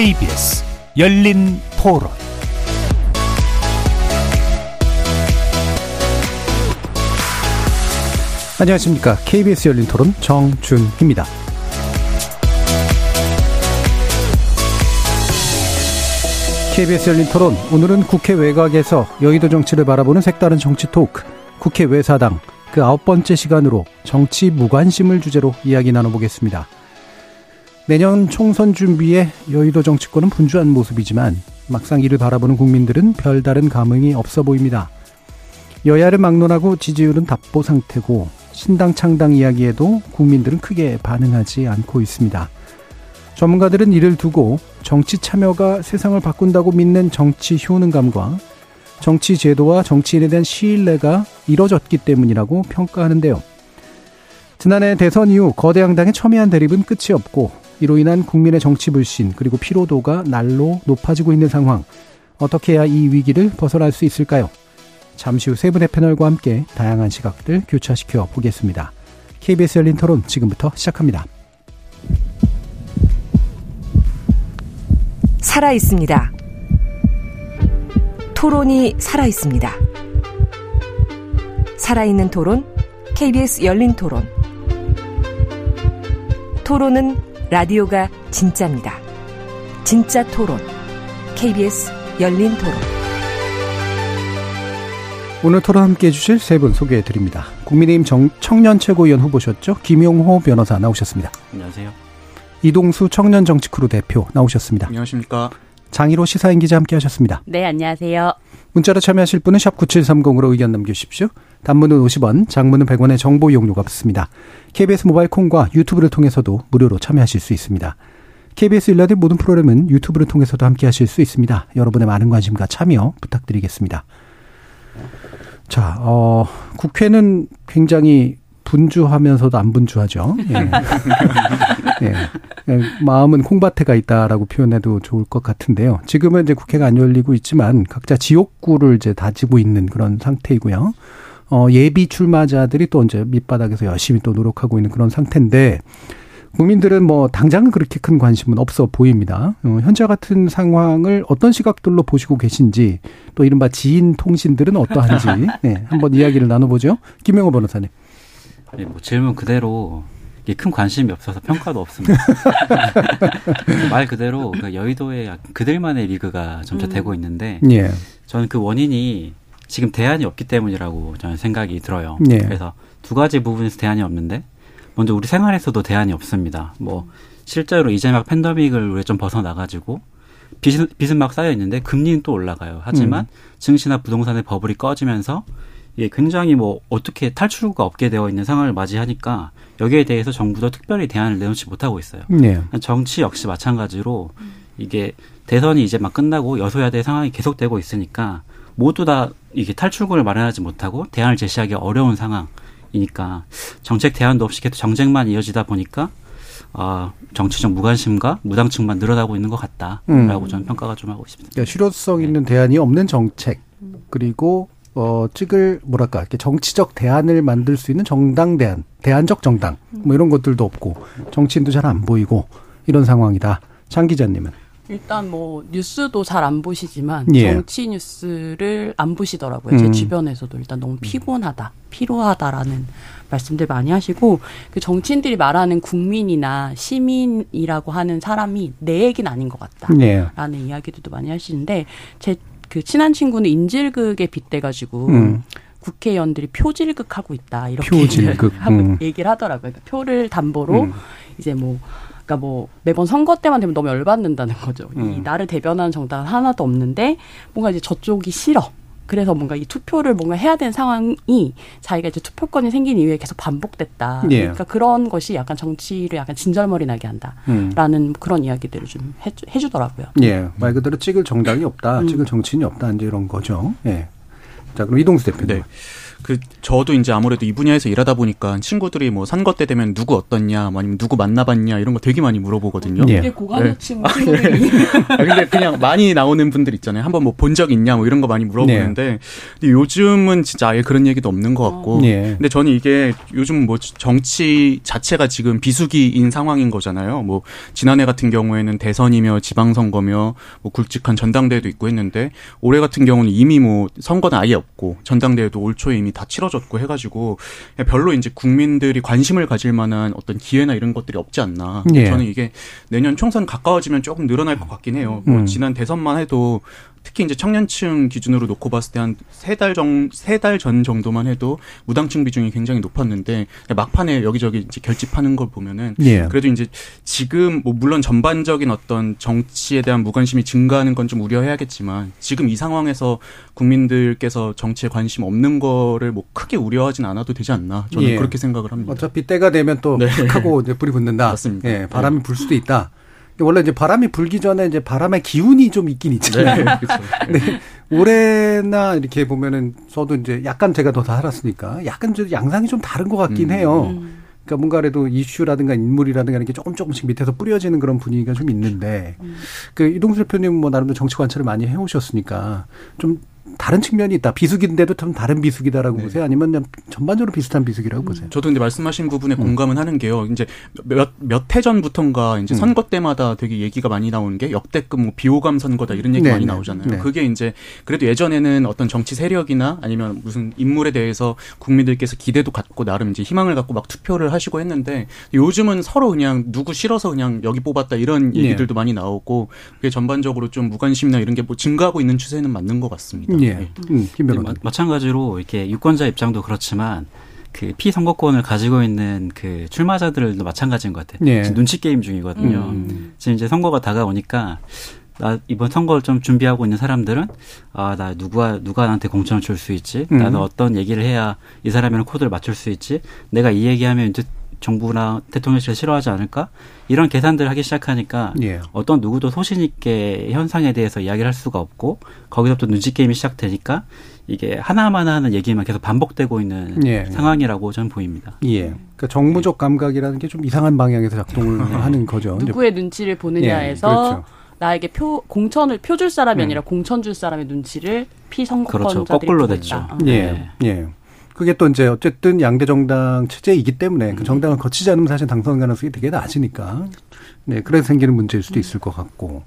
KBS 열린 토론 안녕하십니까. KBS 열린 토론 정준희입니다. KBS 열린 토론 오늘은 국회 외곽에서 여의도 정치를 바라보는 색다른 정치 토크 국회 외사당 그 아홉 번째 시간으로 정치 무관심을 주제로 이야기 나눠보겠습니다. 내년 총선 준비에 여의도 정치권은 분주한 모습이지만 막상 이를 바라보는 국민들은 별다른 감흥이 없어 보입니다. 여야를 막론하고 지지율은 답보 상태고 신당 창당 이야기에도 국민들은 크게 반응하지 않고 있습니다. 전문가들은 이를 두고 정치 참여가 세상을 바꾼다고 믿는 정치 효능감과 정치 제도와 정치인에 대한 신뢰가 이뤄졌기 때문이라고 평가하는데요. 지난해 대선 이후 거대 양당의 첨예한 대립은 끝이 없고 이로 인한 국민의 정치 불신 그리고 피로도가 날로 높아지고 있는 상황. 어떻게 해야 이 위기를 벗어날 수 있을까요? 잠시 후 세 분의 패널과 함께 다양한 시각들 교차시켜 보겠습니다. KBS 열린 토론 지금부터 시작합니다. 살아 있습니다. 토론이 살아 있습니다. 살아있는 토론, KBS 열린 토론. 토론은 라디오가 진짜입니다. 진짜 토론, KBS 열린 토론. 오늘 토론 함께 해주실 세 분 소개해 드립니다. 국민의힘 정, 청년 최고위원 후보셨죠? 김용호 변호사 나오셨습니다. 안녕하세요. 이동수 청년 정치크루 대표 나오셨습니다. 안녕하십니까. 장희로 시사인 기자 함께 하셨습니다. 네, 안녕하세요. 문자로 참여하실 분은 샵 9730으로 의견 남겨주십시오. 단문은 50원, 장문은 100원의 정보 이용료가 붙습니다. KBS 모바일 콩과 유튜브를 통해서도 무료로 참여하실 수 있습니다. KBS 일라디 모든 프로그램은 유튜브를 통해서도 함께 하실 수 있습니다. 여러분의 많은 관심과 참여 부탁드리겠습니다. 자, 어, 국회는 굉장히 분주하면서도 안 분주하죠. 예. 예. 마음은 콩밭에가 있다라고 표현해도 좋을 것 같은데요. 지금은 이제 국회가 안 열리고 있지만 각자 지옥구를 이제 다지고 있는 그런 상태이고요. 어, 예비 출마자들이 또 이제 밑바닥에서 열심히 또 노력하고 있는 그런 상태인데 국민들은 뭐 당장은 그렇게 큰 관심은 없어 보입니다. 어, 현재 같은 상황을 어떤 시각들로 보시고 계신지 또 이른바 지인 통신들은 어떠한지 네, 한번 이야기를 나눠보죠. 김영호 변호사님. 네, 뭐 질문 그대로 큰 관심이 없어서 평가도 없습니다. 말 그대로 그 여의도의 그들만의 리그가 점차 음. 되고 있는데 예. 저는 그 원인이 지금 대안이 없기 때문이라고 저는 생각이 들어요. 예. 그래서 두 가지 부분에서 대안이 없는데 먼저 우리 생활에서도 대안이 없습니다. 뭐 실제로 이제 막 팬더믹을 우리 좀 벗어나가지고 빚은, 빚은 막 쌓여 있는데 금리는 또 올라가요. 하지만 음. 증시나 부동산의 버블이 꺼지면서 이게 굉장히 뭐 어떻게 탈출구가 없게 되어 있는 상황을 맞이하니까 여기에 대해서 정부도 특별히 대안을 내놓지 못하고 있어요. 네. 정치 역시 마찬가지로 이게 대선이 이제 막 끝나고 여소야대 상황이 계속되고 있으니까 모두 다 이게 탈출구를 마련하지 못하고 대안을 제시하기 어려운 상황이니까 정책 대안도 없이 계속 정쟁만 이어지다 보니까 아, 정치적 무관심과 무당층만 늘어나고 있는 것 같다라고 음. 저는 평가가 좀 하고 있습니다. 그러니까 실효성 있는 대안이 없는 정책 그리고 어, 찍을, 뭐랄까, 이렇게 정치적 대안을 만들 수 있는 정당 대안, 대안적 정당, 뭐 이런 것들도 없고, 정치인도 잘 안 보이고, 이런 상황이다. 장 기자님은? 일단 뭐, 뉴스도 잘 안 보시지만, 예. 정치 뉴스를 안 보시더라고요. 음. 제 주변에서도 일단 너무 피곤하다, 피로하다라는 말씀들 많이 하시고, 그 정치인들이 말하는 국민이나 시민이라고 하는 사람이 내 얘기는 아닌 것 같다. 예. 라는 이야기들도 많이 하시는데, 제 그 친한 친구는 인질극에 빗대가지고 음. 국회의원들이 표질극 하고 있다 이렇게 표질극. 음. 얘기를 하더라고요. 그러니까 표를 담보로 음. 이제 뭐 그러니까 뭐 매번 선거 때만 되면 너무 열받는다는 거죠. 이 음. 나를 대변하는 정당 하나도 없는데 뭔가 이제 저쪽이 싫어. 그래서 뭔가 이 투표를 뭔가 해야 되는 상황이 자기가 이제 투표권이 생긴 이후에 계속 반복됐다. 예. 그러니까 그런 것이 약간 정치를 약간 진절머리 나게 한다라는 음. 그런 이야기들을 좀 해주, 해주더라고요. 예, 말 그대로 찍을 정당이 없다, 음. 찍을 정치인이 없다, 이제 이런 거죠. 예. 자, 그럼 이동수 대표님. 네. 그 저도 이제 아무래도 이 분야에서 일하다 보니까 친구들이 뭐 선거 때 되면 누구 어떻냐, 뭐 아니면 누구 만나봤냐 이런 거 되게 많이 물어보거든요. 예. 되게 고관여층 네. 친구들이. 아, 근데 그냥 많이 나오는 분들 있잖아요. 한번 뭐 본 적 있냐, 뭐 이런 거 많이 물어보는데, 네. 근데 요즘은 진짜 아예 그런 얘기도 없는 것 같고. 네. 근데 저는 이게 요즘 뭐 정치 자체가 지금 비수기인 상황인 거잖아요. 뭐 지난해 같은 경우에는 대선이며 지방선거며 뭐 굵직한 전당대회도 있고 했는데 올해 같은 경우는 이미 뭐 선거는 아예 없고 전당대회도 올 초에 이미 다 치러졌고 해가지고 별로 이제 국민들이 관심을 가질 만한 어떤 기회나 이런 것들이 없지 않나. 예. 저는 이게 내년 총선 가까워지면 조금 늘어날 것 같긴 해요. 뭐 음. 지난 대선만 해도 특히 이제 청년층 기준으로 놓고 봤을 때 한 세 달 정, 세 달 전 정도만 해도 무당층 비중이 굉장히 높았는데 막판에 여기저기 이제 결집하는 걸 보면은 예. 그래도 이제 지금 뭐 물론 전반적인 어떤 정치에 대한 무관심이 증가하는 건 좀 우려해야겠지만 지금 이 상황에서 국민들께서 정치에 관심 없는 거를 뭐 크게 우려하진 않아도 되지 않나 저는 예. 그렇게 생각을 합니다. 어차피 때가 되면 또 네. 하고 이제 불이 붙는다. 맞습니다. 예, 바람이 네. 불 수도 있다. 원래 이제 바람이 불기 전에 이제 바람의 기운이 좀 있긴 있잖아요. 네, 그렇죠. 네. 올해나 이렇게 보면은 저도 이제 약간 제가 더 살았으니까 약간 좀 양상이 좀 다른 것 같긴 음. 해요. 음. 그러니까 뭔가라도 이슈라든가 인물이라든가 이렇게 조금 조금씩 밑에서 뿌려지는 그런 분위기가 좀 있는데 음. 그 이동수 대표님 뭐 나름대로 정치 관찰을 많이 해오셨으니까 좀 다른 측면이 있다. 비수기인데도 좀 다른 비수기다라고 네. 보세요? 아니면 그냥 전반적으로 비슷한 비수기라고 보세요? 저도 근데 말씀하신 부분에 음. 공감은 하는 게요. 이제 몇, 몇 해 전부터인가 이제 음. 선거 때마다 되게 얘기가 많이 나오는 게 역대급 뭐 비호감 선거다 이런 얘기 네, 많이 네. 나오잖아요. 네. 그게 이제 그래도 예전에는 어떤 정치 세력이나 아니면 무슨 인물에 대해서 국민들께서 기대도 갖고 나름 이제 희망을 갖고 막 투표를 하시고 했는데 요즘은 서로 그냥 누구 싫어서 그냥 여기 뽑았다 이런 네. 얘기들도 많이 나오고 그게 전반적으로 좀 무관심이나 이런 게 뭐 증가하고 있는 추세는 맞는 것 같습니다. 예. 네. 음, 마, 마찬가지로 이렇게 유권자 입장도 그렇지만 그 피선거권을 가지고 있는 그 출마자들도 마찬가지인 것 같아요. 예. 지금 눈치 게임 중이거든요. 음. 지금 이제 선거가 다가오니까 나 이번 선거를 좀 준비하고 있는 사람들은 아 나 누가 누가 나한테 공천을 줄 수 있지? 음. 나는 어떤 얘기를 해야 이 사람이랑 코드를 맞출 수 있지? 내가 이 얘기하면 이제 정부나 대통령실을 싫어하지 않을까? 이런 계산들을 하기 시작하니까 예. 어떤 누구도 소신 있게 현상에 대해서 이야기를 할 수가 없고 거기서부터 눈치 게임이 시작되니까 이게 하나만 하는 얘기만 계속 반복되고 있는 예. 상황이라고 저는 보입니다. 예. 그러니까 정무적 감각이라는 게 좀 이상한 방향에서 작동을 하는 거죠. 누구의 눈치를 보느냐에서 예. 그렇죠. 나에게 표 공천을 표 줄 사람이 음. 아니라 공천 줄 사람의 눈치를 피선거권자들이 그렇죠. 거꾸로 됐죠. 예. 네. 예. 그게 또 이제 어쨌든 양대 정당 체제이기 때문에 그 정당을 거치지 않으면 사실 당선 가능성이 되게 낮으니까. 네, 그래서 생기는 문제일 수도 있을 것 같고.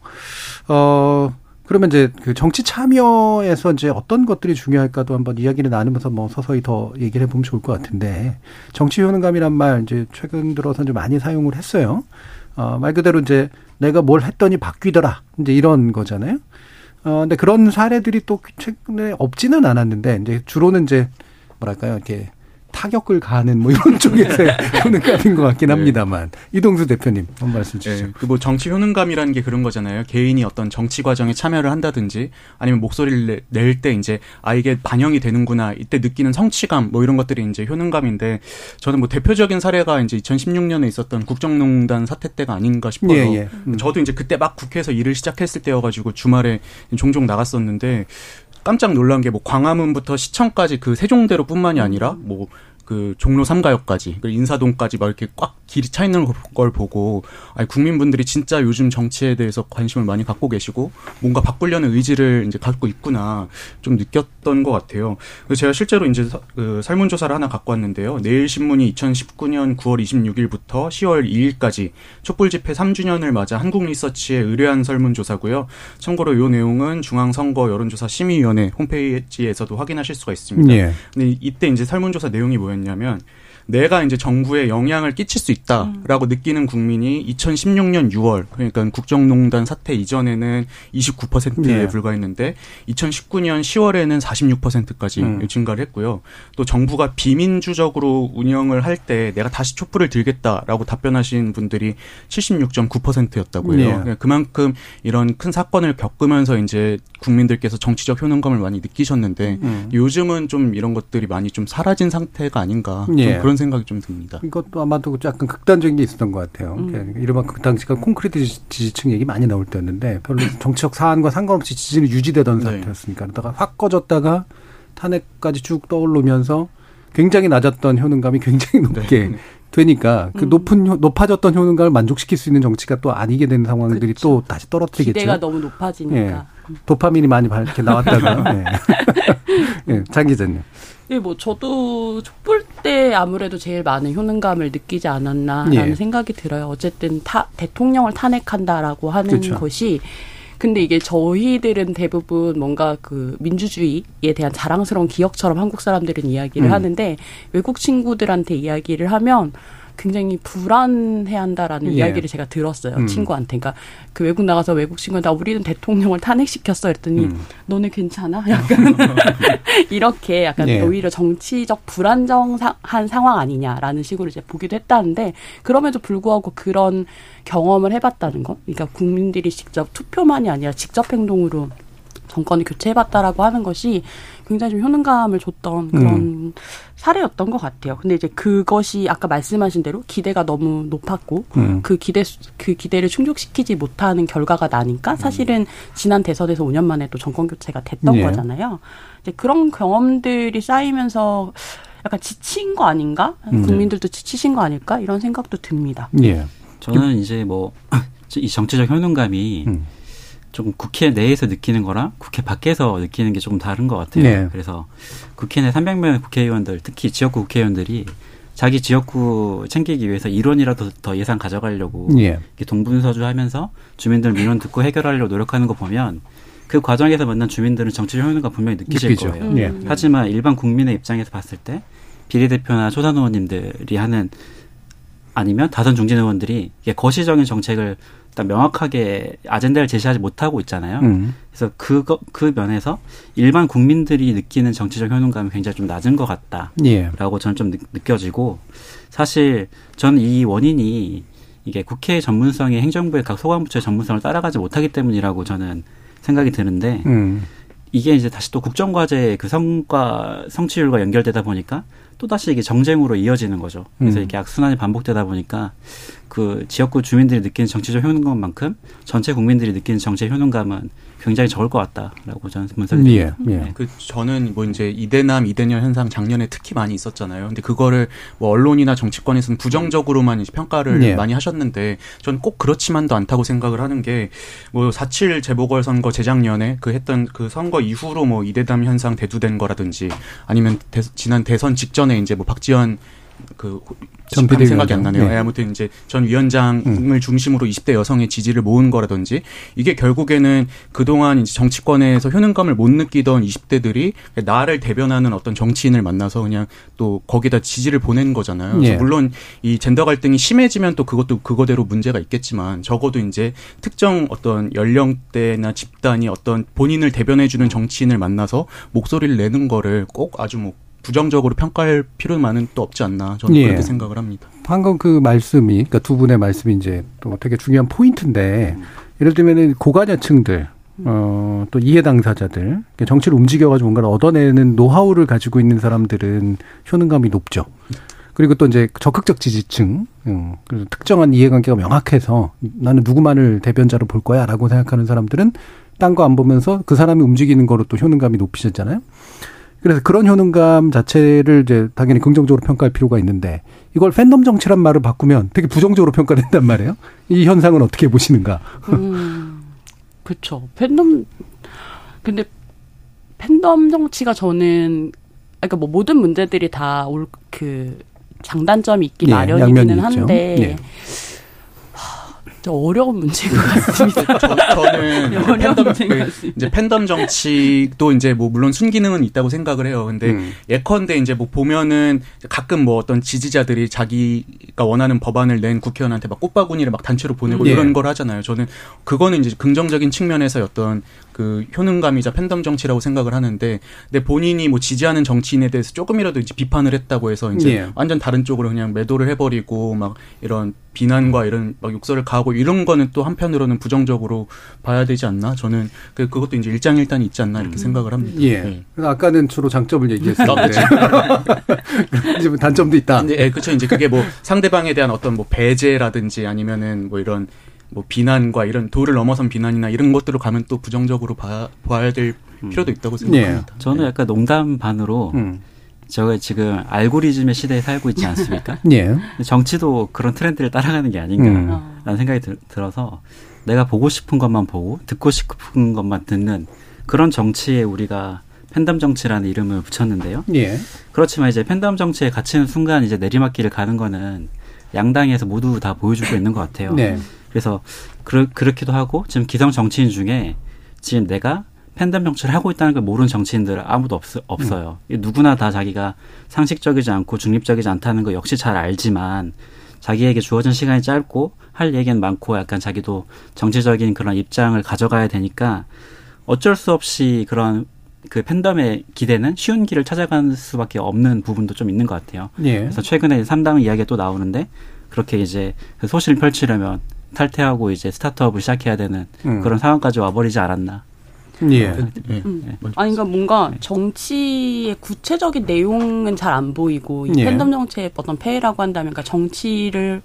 어, 그러면 이제 그 정치 참여에서 이제 어떤 것들이 중요할까도 한번 이야기를 나누면서 뭐 서서히 더 얘기를 해보면 좋을 것 같은데 정치 효능감이란 말 이제 최근 들어서 좀 많이 사용을 했어요. 어, 말 그대로 이제 내가 뭘 했더니 바뀌더라. 이제 이런 거잖아요. 어, 근데 그런 사례들이 또 최근에 없지는 않았는데 이제 주로는 이제 뭐랄까요 이렇게 타격을 가는 뭐 이런 쪽에서의 효능감인 것 같긴 네. 합니다만 이동수 대표님 한 말씀 주시죠. 네. 그뭐 정치 효능감이라는 게 그런 거잖아요. 개인이 어떤 정치 과정에 참여를 한다든지 아니면 목소리를 낼 때 이제 아 이게 반영이 되는구나 이때 느끼는 성취감 뭐 이런 것들이 이제 효능감인데 저는 뭐 대표적인 사례가 이제 2016년에 있었던 국정농단 사태 때가 아닌가 싶어요. 예, 예. 음. 저도 이제 그때 막 국회에서 일을 시작했을 때여가지고 주말에 종종 나갔었는데 깜짝 놀란 게 뭐 광화문부터 시청까지 그 세종대로뿐만이 아니라 뭐 그 종로 삼가역까지 그 인사동까지 막 이렇게 꽉 길이 차 있는 걸 보고 아니 국민분들이 진짜 요즘 정치에 대해서 관심을 많이 갖고 계시고 뭔가 바꾸려는 의지를 이제 갖고 있구나 좀 느꼈던 것 같아요. 그래서 제가 실제로 이제 그 설문조사를 하나 갖고 왔는데요. 내일신문이 2019년 9월 26일부터 10월 2일까지 촛불 집회 3주년을 맞아 한국리서치에 의뢰한 설문조사고요. 참고로 이 내용은 중앙선거 여론조사 심의위원회 홈페이지에서도 확인하실 수가 있습니다. 예. 근데 이때 이제 설문조사 내용이 뭐예요? 뭐였냐면 내가 이제 정부에 영향을 끼칠 수 있다라고 음. 느끼는 국민이 2016년 6월 그러니까 국정농단 사태 이전에는 29%에 네. 불과했는데 2019년 10월에는 46%까지 음. 증가를 했고요. 또 정부가 비민주적으로 운영을 할 때 내가 다시 촛불을 들겠다라고 답변하신 분들이 76.9%였다고 해요. 네. 그만큼 이런 큰 사건을 겪으면서 이제 국민들께서 정치적 효능감을 많이 느끼셨는데 음. 요즘은 좀 이런 것들이 많이 좀 사라진 상태가 아닌가 네. 그런 생각이 좀 듭니다. 이것도 아마도 약간 극단적인 게 있었던 것 같아요. 음. 이른바 그 당시가 콘크리트 지지층 얘기 많이 나올 때였는데 별로 정치적 사안과 상관없이 지지는 유지되던 네. 상태였으니까 그러다가 확 꺼졌다가 탄핵까지 쭉 떠오르면서 굉장히 낮았던 효능감이 굉장히 높게 네. 되니까 그 음. 높은 높아졌던 효능감을 만족시킬 수 있는 정치가 또 아니게 되는 상황들이 그렇죠. 또 다시 떨어뜨리겠죠. 기대가 너무 높아지니까. 예. 도파민이 많이 이렇게 나왔다고요. 네. 예. 장 기자님. 예, 뭐 저도 촛불 때 아무래도 제일 많은 효능감을 느끼지 않았나라는 예. 생각이 들어요. 어쨌든 타, 대통령을 탄핵한다라고 하는 그렇죠. 것이 근데 이게 저희들은 대부분 뭔가 그 민주주의에 대한 자랑스러운 기억처럼 한국 사람들은 이야기를 음. 하는데 외국 친구들한테 이야기를 하면 굉장히 불안해 한다라는 예. 이야기를 제가 들었어요 음. 친구한테. 그러니까 그 외국 나가서 외국 친구한테 아, 우리는 대통령을 탄핵시켰어 했더니 음. 너네 괜찮아? 약간 이렇게 약간 예. 오히려 정치적 불안정한 상황 아니냐라는 식으로 이제 보기도 했다는데 그럼에도 불구하고 그런 경험을 해봤다는 것. 그러니까 국민들이 직접 투표만이 아니라 직접 행동으로 정권을 교체해봤다라고 하는 것이 굉장히 좀 효능감을 줬던 그런 음. 사례였던 것 같아요. 근데 이제 그것이 아까 말씀하신 대로 기대가 너무 높았고 음. 그 기대 그 기대를 충족시키지 못하는 결과가 나니까 사실은 지난 대선에서 5년 만에 또 정권 교체가 됐던 예. 거잖아요. 이제 그런 경험들이 쌓이면서 약간 지친 거 아닌가? 음. 국민들도 지치신 거 아닐까? 이런 생각도 듭니다. 예. 저는 이제 뭐 이 정치적 효능감이 음. 조금 국회 내에서 느끼는 거랑 국회 밖에서 느끼는 게 조금 다른 것 같아요. 네. 그래서 국회 내 300명 국회의원들, 특히 지역구 국회의원들이 자기 지역구 챙기기 위해서 일원이라도 더 예산 가져가려고 예. 동분서주하면서 주민들 민원 듣고 해결하려고 노력하는 거 보면 그 과정에서 만난 주민들은 정치적 효능과 분명히 느끼실 느끼죠. 거예요. 음. 예. 하지만 일반 국민의 입장에서 봤을 때 비례대표나 초선 의원님들이 하는 아니면 다선 중진 의원들이 거시적인 정책을 일단 명확하게 아젠다를 제시하지 못하고 있잖아요. 음. 그래서 그거 그 면에서 일반 국민들이 느끼는 정치적 효능감이 굉장히 좀 낮은 것 같다라고 예. 저는 좀 느껴지고 사실 저는 이 원인이 이게 국회 전문성이 행정부의 각 소관부처의 전문성을 따라가지 못하기 때문이라고 저는 생각이 드는데 음. 이게 이제 다시 또 국정과제의 그 성과 성취율과 연결되다 보니까 또 다시 이게 정쟁으로 이어지는 거죠. 그래서 음. 이게 악순환이 반복되다 보니까 그 지역구 주민들이 느끼는 정치적 효능감만큼 전체 국민들이 느끼는 정치의 효능감은 굉장히 적을 것 같다라고 저는 분석이 예, 예. 네. 그 저는 뭐 이제 이대남 이대녀 현상 작년에 특히 많이 있었잖아요. 근데 그거를 뭐 언론이나 정치권에서는 부정적으로만 이제 평가를 예. 많이 하셨는데 저는 꼭 그렇지만도 않다고 생각을 하는 게 뭐 4.7 재보궐 선거 재작년에 그 했던 그 선거 이후로 뭐 이대남 현상 대두된 거라든지 아니면 대, 지난 대선 직전에 이제 뭐 박지원 그 전비대 생각이 안 나네요. 네. 아무튼 이제 전 위원장을 음. 중심으로 20대 여성의 지지를 모은 거라든지 이게 결국에는 그동안 이제 정치권에서 효능감을 못 느끼던 20대들이 나를 대변하는 어떤 정치인을 만나서 그냥 또 거기다 지지를 보낸 거잖아요. 네. 물론 이 젠더 갈등이 심해지면 또 그것도 그거대로 문제가 있겠지만 적어도 이제 특정 어떤 연령대나 집단이 어떤 본인을 대변해 주는 정치인을 만나서 목소리를 내는 거를 꼭 아주 뭐 부정적으로 평가할 필요만은 또 없지 않나 저는 예. 그렇게 생각을 합니다. 방금 그 말씀이 그러니까 두 분의 말씀이 이제 또 되게 중요한 포인트인데 음. 예를 들면은 고관여층들 어, 또 이해 당사자들, 그러니까 정치를 움직여가지고 뭔가를 얻어내는 노하우를 가지고 있는 사람들은 효능감이 높죠. 그리고 또 이제 적극적 지지층, 음, 그래서 특정한 이해관계가 명확해서 나는 누구만을 대변자로 볼 거야 라고 생각하는 사람들은 딴 거 안 보면서 그 사람이 움직이는 거로 또 효능감이 높이셨잖아요. 그래서 그런 효능감 자체를 이제 당연히 긍정적으로 평가할 필요가 있는데 이걸 팬덤 정치란 말을 바꾸면 되게 부정적으로 평가된단 말이에요. 이 현상은 어떻게 보시는가? 음, 그렇죠. 팬덤 근데 팬덤 정치가 저는 그러니까 뭐 모든 문제들이 다 올 그 장단점이 있기 네, 마련이기는 한데 네. 어려운 문제인 것 같습니다. 저, 는 네, 팬덤, 그, 이제 팬덤 정치도 이제 뭐 물론 순기능은 있다고 생각을 해요. 근데 음. 예컨대 이제 뭐 보면은 가끔 뭐 어떤 지지자들이 자기가 원하는 법안을 낸 국회의원한테 막 꽃바구니를 막 단체로 보내고 음. 이런 예. 걸 하잖아요. 저는 그거는 이제 긍정적인 측면에서 어떤 그 효능감이자 팬덤 정치라고 생각을 하는데 근데 본인이 뭐 지지하는 정치인에 대해서 조금이라도 이제 비판을 했다고 해서 이제 예. 완전 다른 쪽으로 그냥 매도를 해버리고 막 이런 비난과 이런 막 욕설을 가하고 이런 거는 또 한편으로는 부정적으로 봐야 되지 않나 저는 그 그것도 이제 일장일단이 있지 않나 이렇게 음. 생각을 합니다. 예. 네. 아까는 주로 장점을 얘기했었는데 이제 뭐 단점도 있다. 근데 예, 그렇죠. 이제 그게 뭐 상대방에 대한 어떤 뭐 배제라든지 아니면은 뭐 이런 뭐 비난과 이런 도를 넘어선 비난이나 이런 것들로 가면 또 부정적으로 봐, 봐야 될 음. 필요도 있다고 생각합니다. 네. 저는 약간 농담 반으로 음. 저가 지금 알고리즘의 시대에 살고 있지 않습니까? 예. 정치도 그런 트렌드를 따라가는 게 아닌가라는 음. 생각이 들, 들어서 내가 보고 싶은 것만 보고 듣고 싶은 것만 듣는 그런 정치에 우리가 팬덤 정치라는 이름을 붙였는데요. 예. 그렇지만 이제 팬덤 정치에 갇히는 순간 이제 내리막길을 가는 거는 양당에서 모두 다 보여주고 있는 것 같아요. 네. 그래서 그러, 그렇기도 하고 지금 기성 정치인 중에 지금 내가 팬덤 정치를 하고 있다는 걸 모르는 정치인들 아무도 없, 없어요. 음. 누구나 다 자기가 상식적이지 않고 중립적이지 않다는 거 역시 잘 알지만 자기에게 주어진 시간이 짧고 할 얘기는 많고 약간 자기도 정치적인 그런 입장을 가져가야 되니까 어쩔 수 없이 그런 그 팬덤의 기대는 쉬운 길을 찾아가는 수밖에 없는 부분도 좀 있는 것 같아요. 예. 그래서 최근에 삼당 이야기가 또 나오는데 그렇게 이제 그 소신을 펼치려면 탈퇴하고 이제 스타트업을 시작해야 되는 음. 그런 상황까지 와버리지 않았나. 예. 음. 음. 아니, 그러니까 뭔가 네. 정치의 구체적인 내용은 잘 안 보이고, 이 예. 팬덤 정치의 어떤 폐해라고 한다면, 그러니까 정치를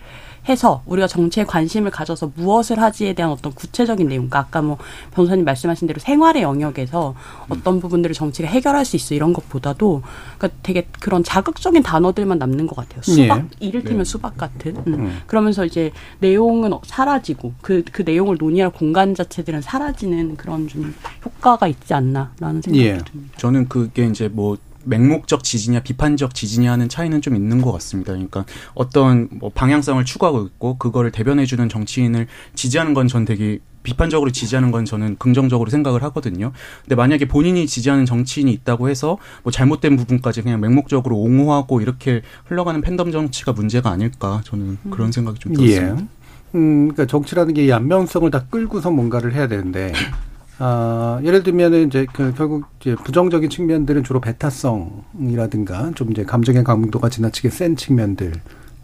해서 우리가 정치에 관심을 가져서 무엇을 하지에 대한 어떤 구체적인 내용, 그러니까 아까 뭐 변호사님 말씀하신 대로 생활의 영역에서 어떤 부분들을 정치가 해결할 수 있어 이런 것보다도 그러니까 되게 그런 자극적인 단어들만 남는 것 같아요. 수박, 예. 이를테면 네. 수박 같은. 음. 음. 그러면서 이제 내용은 사라지고 그, 그 내용을 논의할 공간 자체들은 사라지는 그런 좀 효과가 있지 않나라는 생각이 예. 듭니다. 저는 그게 이제 뭐 맹목적 지지냐 비판적 지지냐 하는 차이는 좀 있는 것 같습니다. 그러니까 어떤 뭐 방향성을 추구하고 있고 그거를 대변해주는 정치인을 지지하는 건 전 되게 비판적으로 지지하는 건 저는 긍정적으로 생각을 하거든요. 근데 만약에 본인이 지지하는 정치인이 있다고 해서 뭐 잘못된 부분까지 그냥 맹목적으로 옹호하고 이렇게 흘러가는 팬덤 정치가 문제가 아닐까 저는 그런 생각이 좀 들었습니다. 예. 음, 그러니까 정치라는 게 이 안면성을 다 끌고서 뭔가를 해야 되는데 아, 예를 들면은 이제 그 결국 이제 부정적인 측면들은 주로 배타성이라든가 좀 이제 감정의 강도가 지나치게 센 측면들,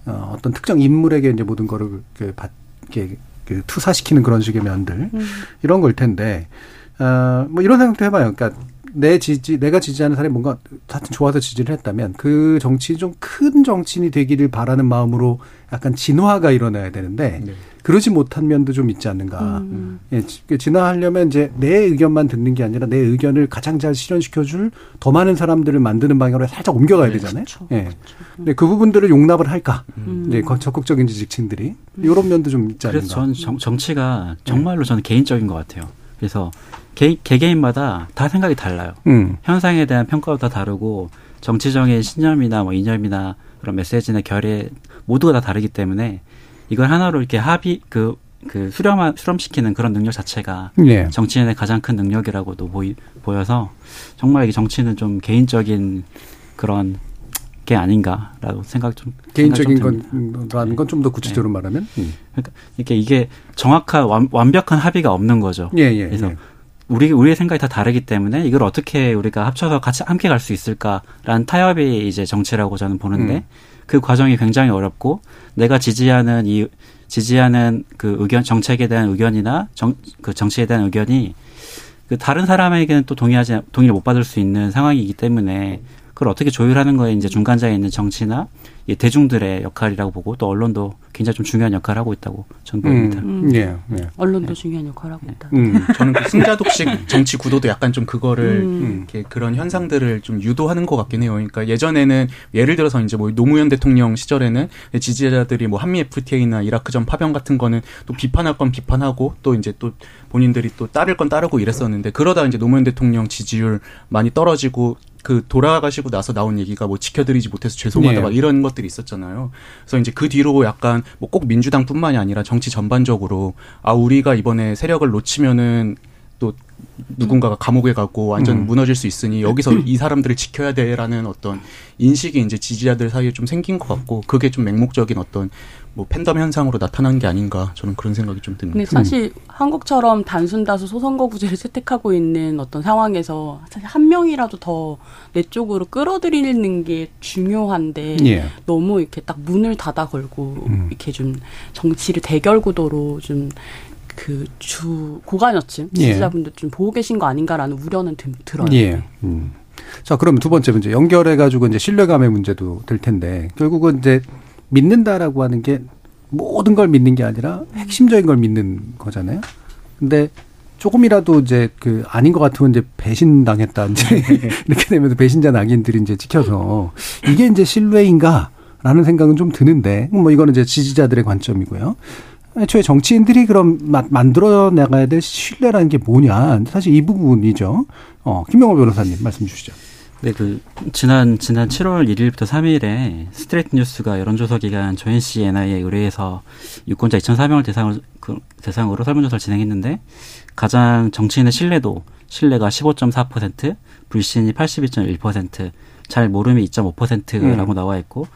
어, 어떤 특정 인물에게 이제 모든 거를 그 받, 이렇게 그 투사시키는 그런 식의 면들 음. 이런 걸 텐데, 어, 뭐 이런 생각도 해봐요. 그러니까 내 지지, 내가 지지하는 사람이 뭔가 하여튼 좋아서 지지를 했다면 그 정치인이 좀큰 정치인이 되기를 바라는 마음으로 약간 진화가 일어나야 되는데 네. 그러지 못한 면도 좀 있지 않는가. 음. 예, 그 진화하려면 이제 내 의견만 듣는 게 아니라 내 의견을 가장 잘 실현시켜줄 더 많은 사람들을 만드는 방향으로 살짝 옮겨가야 네, 되잖아요. 그렇죠. 예. 그렇죠. 근데 그 부분들을 용납을 할까. 음. 이제 적극적인 지식층들이 음. 이런 면도 좀 있지 않는가. 그래서 저는 정, 치가 정말로 저는 개인적인 것 같아요. 그래서 개, 개개인마다 다 생각이 달라요. 음. 현상에 대한 평가도 다 다르고 정치적인 신념이나 뭐 이념이나 그런 메시지나 결의 모두가 다 다르기 때문에 이걸 하나로 이렇게 합의 그, 그 수렴 수렴시키는 그런 능력 자체가 네. 정치인의 가장 큰 능력이라고도 보이, 보여서 정말 이 정치는 좀 개인적인 그런 게 아닌가라고 생각 좀 개인적인 건라는 건 좀더 구체적으로 네. 말하면 음. 그러니까 이게 이게 정확한 완, 완벽한 합의가 없는 거죠. 예, 예, 그래서 예. 우리 우리의 생각이 다 다르기 때문에 이걸 어떻게 우리가 합쳐서 같이 함께 갈 수 있을까라는 타협이 이제 정치라고 저는 보는데 음. 그 과정이 굉장히 어렵고 내가 지지하는 이 지지하는 그 의견 정책에 대한 의견이나 정 그 정치에 대한 의견이 그 다른 사람에게는 또 동의하지 동의를 못 받을 수 있는 상황이기 때문에 그걸 어떻게 조율하는 거에 이제 중간자에 있는 정치나 대중들의 역할이라고 보고 또 언론도 굉장히 좀 중요한 역할을 하고 있다고 저는 보입니다. 음, 음. 예, 예. 언론도 예. 중요한 역할을 하고 있다. 음. 저는 그 승자독식 정치 구도도 약간 좀 그거를 음. 이렇게 그런 현상들을 좀 유도하는 것 같긴 해요. 그러니까 예전에는 예를 들어서 이제 뭐 노무현 대통령 시절에는 지지자들이 뭐 한미 FTA나 이라크전 파병 같은 거는 또 비판할 건 비판하고 또 이제 또 본인들이 또 따를 건 따르고 이랬었는데 그러다 이제 노무현 대통령 지지율 많이 떨어지고 그 돌아가시고 나서 나온 얘기가 뭐 지켜드리지 못해서 죄송하다 네. 막 이런 것들이 있었잖아요. 그래서 이제 그 뒤로 약간 뭐 꼭 민주당뿐만이 아니라 정치 전반적으로 아 우리가 이번에 세력을 놓치면은 또 누군가가 감옥에 가고 완전 음. 무너질 수 있으니 여기서 이 사람들을 지켜야 돼라는 어떤 인식이 이제 지지자들 사이에 좀 생긴 것 같고 그게 좀 맹목적인 어떤 뭐 팬덤 현상으로 나타난 게 아닌가 저는 그런 생각이 좀 듭니다. 근데 사실 음. 한국처럼 단순 다수 소선거구제를 채택하고 있는 어떤 상황에서 사실 한 명이라도 더 내 쪽으로 끌어들이는 게 중요한데 예. 너무 이렇게 딱 문을 닫아 걸고 음. 이렇게 좀 정치를 대결 구도로 좀 그 주 고관여층 예. 지지자분들 예. 좀 보고 계신 거 아닌가라는 우려는 들어요. 예. 음. 자, 그럼 두 번째 문제 연결해 가지고 이제 신뢰감의 문제도 될 텐데 결국은 이제 믿는다라고 하는 게 모든 걸 믿는 게 아니라 핵심적인 걸 믿는 거잖아요. 근데 조금이라도 이제 그 아닌 것 같으면 이제 배신당했다 이제 이렇게 되면서 배신자 낙인들이 이제 찍혀서 이게 이제 신뢰인가라는 생각은 좀 드는데 뭐 이거는 이제 지지자들의 관점이고요. 애초에 정치인들이 그럼 만들어 나가야 될 신뢰라는 게 뭐냐 사실 이 부분이죠. 어 김명호 변호사님 말씀 주시죠. 네, 그 지난 지난 7월 1일부터 3일에 스트레이트 뉴스가 여론조사 기관 조앤씨 NI에 의뢰해서 유권자 2,400을 대상으로 그 대상으로 설문조사를 진행했는데 가장 정치인의 신뢰도 신뢰가 15.4%, 불신이 82.1%, 잘 모름이 2.5%라고 음. 나와 있고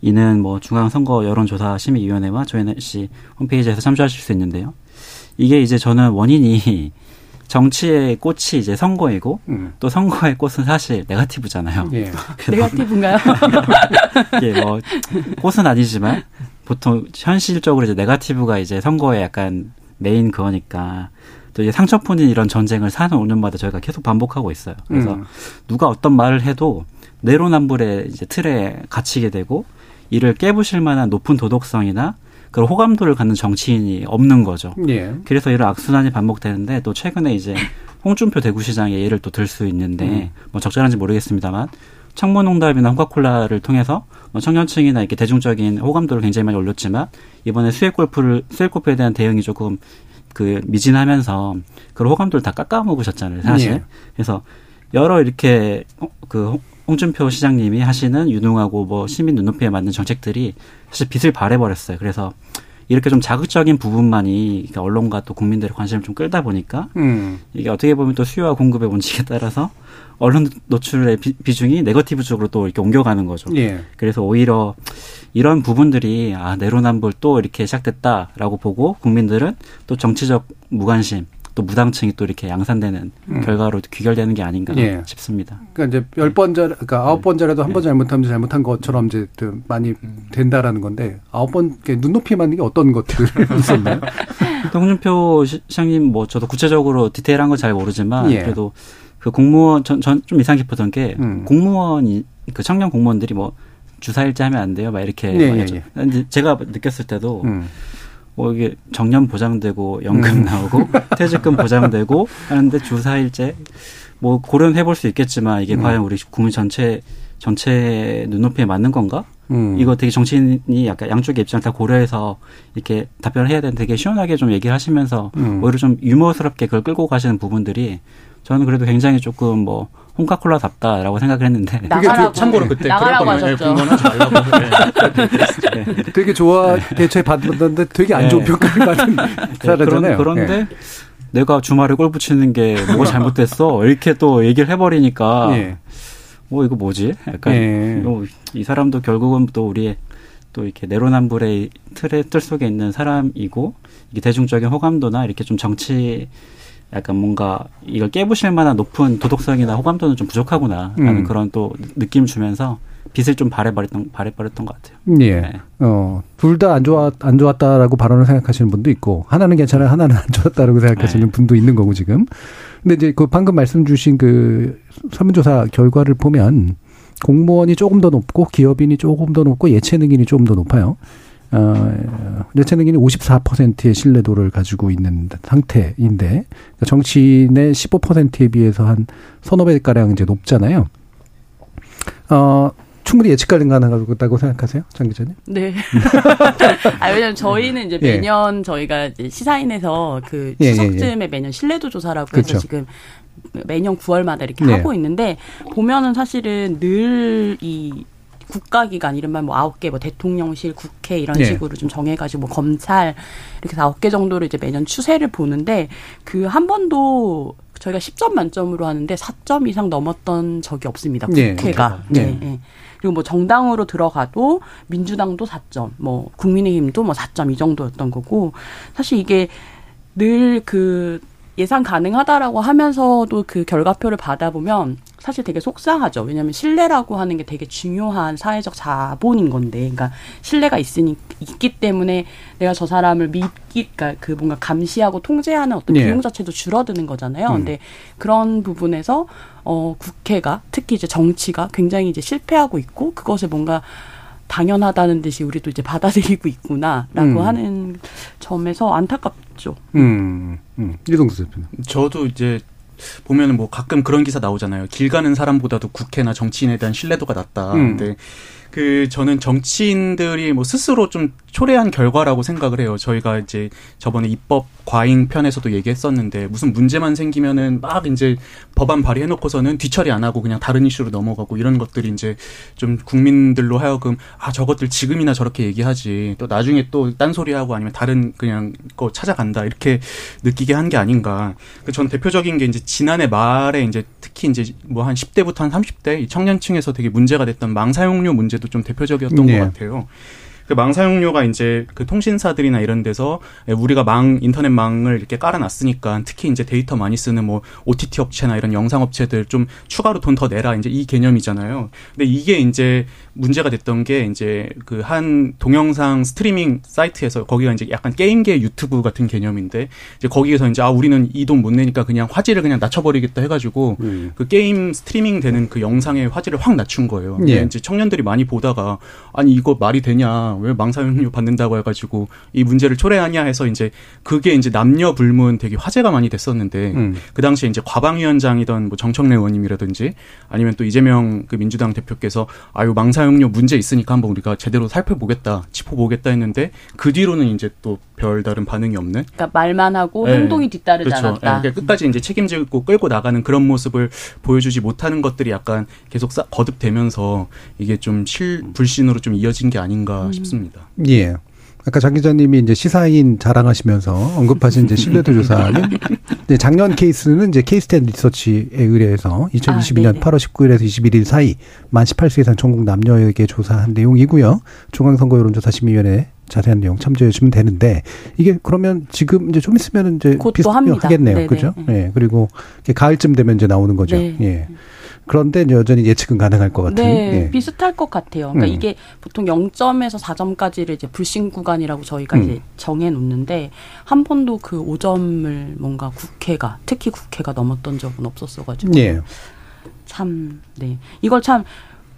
이는 뭐 중앙선거 여론조사 심의위원회와 조앤씨 홈페이지에서 참조하실 수 있는데요. 이게 이제 저는 원인이 정치의 꽃이 이제 선거이고 음. 또 선거의 꽃은 사실 네가티브잖아요. 예. 네가티브인가요? 예, 뭐 꽃은 아니지만 보통 현실적으로 이제 네가티브가 이제 선거의 약간 메인 그거니까 또 이제 상처뿐인 이런 전쟁을 4년 5년마다 저희가 계속 반복하고 있어요. 그래서 음. 누가 어떤 말을 해도 내로남불의 이제 틀에 갇히게 되고 이를 깨부실 만한 높은 도덕성이나 그런 호감도를 갖는 정치인이 없는 거죠. 예. 그래서 이런 악순환이 반복되는데 또 최근에 이제 홍준표 대구시장의 예를 또 들 수 있는데 음. 뭐 적절한지 모르겠습니다만 청문홍답이나 홍카콜라를 통해서 뭐 청년층이나 이렇게 대중적인 호감도를 굉장히 많이 올렸지만 이번에 수액 골프를 수액 골프에 대한 대응이 조금 그 미진하면서 그런 호감도를 다 깎아먹으셨잖아요, 사실. 예. 그래서 여러 이렇게 그 홍준표 시장님이 하시는 유능하고 뭐 시민 눈높이에 맞는 정책들이 사실 빛을 발해버렸어요. 그래서 이렇게 좀 자극적인 부분만이 언론과 또 국민들의 관심을 좀 끌다 보니까 음. 이게 어떻게 보면 또 수요와 공급의 원칙에 따라서 언론 노출의 비, 중이 네거티브 쪽으로 또 이렇게 옮겨가는 거죠. 예. 그래서 오히려 이런 부분들이 아 내로남불 또 이렇게 시작됐다라고 보고 국민들은 또 정치적 무관심 또 무당층이 또 이렇게 양산되는 음. 결과로 귀결되는 게 아닌가 예. 싶습니다. 그러니까 이제 열번 잘, 그러니까 아홉 번 잘해도 한번 예. 잘못하면 잘못한 것처럼 이제 많이 된다라는 건데 아홉 번 눈높이 맞는 게 어떤 것들 있었나요? 홍준표 시장님 뭐 저도 구체적으로 디테일한 건 잘 모르지만 예. 그래도 그 공무원 전전좀 이상 깊었던 게 음. 공무원이 그 청년 공무원들이 뭐 주사일제 하면 안 돼요, 막 이렇게 예, 예, 예. 제가 느꼈을 때도. 음. 뭐 이게 정년 보장되고 연금 음. 나오고 퇴직금 보장되고 하는데 주사일제 뭐 고려해 볼 수 있겠지만 이게 음. 과연 우리 국민 전체 전체 눈높이에 맞는 건가? 음. 이거 되게 정치인이 약간 양쪽의 입장을 다 고려해서 이렇게 답변을 해야 되는 되게 시원하게 좀 얘기를 하시면서 음. 오히려 좀 유머스럽게 그걸 끌고 가시는 부분들이 저는 그래도 굉장히 조금 뭐 홍카콜라답다라고 생각을 했는데 나가라고, 참고로 그때 나가라고 하셨죠. 네. 네. 되게 좋아 대처해 받았는데 되게 안 좋은 네. 평가를 받은 사람잖아요. 그런, 그런데 네. 내가 주말에 골프 치는 게 뭐가 잘못됐어 이렇게 또 얘기를 해버리니까 네. 뭐 이거 뭐지? 약간 네. 이 사람도 결국은 또 우리의 또 이렇게 내로남불의 틀의 틀 속에 있는 사람이고 이게 대중적인 호감도나 이렇게 좀 정치 약간 뭔가 이걸 깨부실 만한 높은 도덕성이나 호감도는 좀 부족하구나 하는 음. 그런 또 느낌 주면서 빛을 좀 발해버렸던 발해버렸던 것 같아요. 예. 네. 어둘 다 안 좋았 안 좋았다라고 발언을 생각하시는 분도 있고 하나는 괜찮아요, 하나는 안 좋았다라고 생각하시는 네. 분도 있는 거고 지금. 근데 이제 그 방금 말씀 주신 그 설문조사 결과를 보면 공무원이 조금 더 높고 기업인이 조금 더 높고 예체능인이 조금 더 높아요. 어, 예체능인이 54%의 신뢰도를 가지고 있는 상태인데 그러니까 정치인의 15%에 비해서 한 서너 배가량 이제 높잖아요. 어, 충분히 예측 가능하다고 생각하세요, 장 기자님? 네. 아, 왜냐면 저희는 이제 예. 매년 예. 저희가 이제 시사인에서 그 추석쯤에 예, 예, 예. 매년 신뢰도 조사라고 그렇죠. 해서 지금 매년 9월마다 이렇게 네. 하고 있는데 보면은 사실은 늘 이 국가기관 이른바 뭐 아홉 개 뭐 대통령실, 국회 이런 네. 식으로 좀 정해가지고 뭐 검찰 이렇게 아홉 개 정도를 이제 매년 추세를 보는데 그 한 번도 저희가 10점 만점으로 하는데 4점 이상 넘었던 적이 없습니다. 네. 국회가. 네. 네. 네. 그리고 뭐 정당으로 들어가도 민주당도 4점, 뭐 국민의힘도 뭐 4점 이 정도였던 거고 사실 이게 늘그 예상 가능하다라고 하면서도 그 결과표를 받아보면 사실 되게 속상하죠. 왜냐하면 신뢰라고 하는 게 되게 중요한 사회적 자본인 건데, 그러니까 신뢰가 있으니 있기 때문에 내가 저 사람을 믿기, 그러니까 그 뭔가 감시하고 통제하는 어떤 네. 비용 자체도 줄어드는 거잖아요. 음. 근데 그런 부분에서 어 국회가 특히 이제 정치가 굉장히 이제 실패하고 있고 그것에 뭔가 당연하다는 듯이 우리도 이제 받아들이고 있구나라고 음. 하는 점에서 안타깝죠. 음, 음. 이동수 대표는. 저도 이제 보면은 뭐 가끔 그런 기사 나오잖아요. 길 가는 사람보다도 국회나 정치인에 대한 신뢰도가 낮다. 음. 근데 그 저는 정치인들이 뭐 스스로 좀 초래한 결과라고 생각을 해요. 저희가 이제 저번에 입법 과잉 편에서도 얘기했었는데 무슨 문제만 생기면은 막 이제 법안 발의해 놓고서는 뒤처리 안 하고 그냥 다른 이슈로 넘어가고 이런 것들이 이제 좀 국민들로 하여금 아 저것들 지금이나 저렇게 얘기하지 또 나중에 또 딴소리하고 아니면 다른 그냥 거 찾아간다 이렇게 느끼게 한 게 아닌가. 그전 대표적인 게 이제 지난해 말에 이제 특히 이제 뭐 한 10대부터 한 30대 청년층에서 되게 문제가 됐던 망 사용료 문제도 좀 대표적이었던 네. 것 같아요. 그 망 사용료가 이제 그 통신사들이나 이런 데서 우리가 망 인터넷망을 이렇게 깔아놨으니까 특히 이제 데이터 많이 쓰는 뭐 OTT 업체나 이런 영상 업체들 좀 추가로 돈 더 내라 이제 이 개념이잖아요. 근데 이게 이제 문제가 됐던 게 이제 그 한 동영상 스트리밍 사이트에서 거기가 이제 약간 게임계 유튜브 같은 개념인데 이제 거기에서 이제 아 우리는 이 돈 못 내니까 그냥 화질을 그냥 낮춰버리겠다 해가지고 음. 그 게임 스트리밍 되는 그 영상의 화질을 확 낮춘 거예요. 예. 이제 청년들이 많이 보다가 아니 이거 말이 되냐 왜 망사용료 받는다고 해가지고 이 문제를 초래하냐 해서 이제 그게 이제 남녀 불문 되게 화제가 많이 됐었는데 음. 그 당시에 이제 과방위원장이던 뭐 정청래 의원님이라든지 아니면 또 이재명 그 민주당 대표께서 아유 망사 용료 문제 있으니까 한번 우리가 제대로 살펴보겠다 짚어보겠다 했는데 그 뒤로는 이제 또 별다른 반응이 없는. 그러니까 말만 하고 네. 행동이 뒤따르지 그렇죠. 않았다. 네. 그러니까 끝까지 이제 책임지고 끌고 나가는 그런 모습을 보여주지 못하는 것들이 약간 계속 싸, 거듭되면서 이게 좀 실, 불신으로 좀 이어진 게 아닌가 음. 싶습니다. 예. 아까 장 기자님이 이제 시사인 자랑하시면서 언급하신 이제 신뢰도 조사는 작년 케이스는 이제 케이스텐 리서치에 의뢰해서 2022년 아, 8월 19일에서 21일 사이 만 18세 이상 전국 남녀에게 조사한 내용이고요. 중앙선거 여론조사 심의위원회 자세한 내용 참조해 주시면 되는데 이게 그러면 지금 이제 좀 있으면 이제 비슷하겠네요. 그죠? 예. 네. 그리고 가을쯤 되면 이제 나오는 거죠. 네. 예. 그런데 여전히 예측은 가능할 것 같은. 네, 예. 비슷할 것 같아요. 그러니까 음. 이게 보통 0점에서 4점까지를 이제 불신 구간이라고 저희가 음. 이제 정해 놓는데 한 번도 그 5점을 뭔가 국회가 특히 국회가 넘었던 적은 없었어가지고. 예. 참, 네. 이걸 참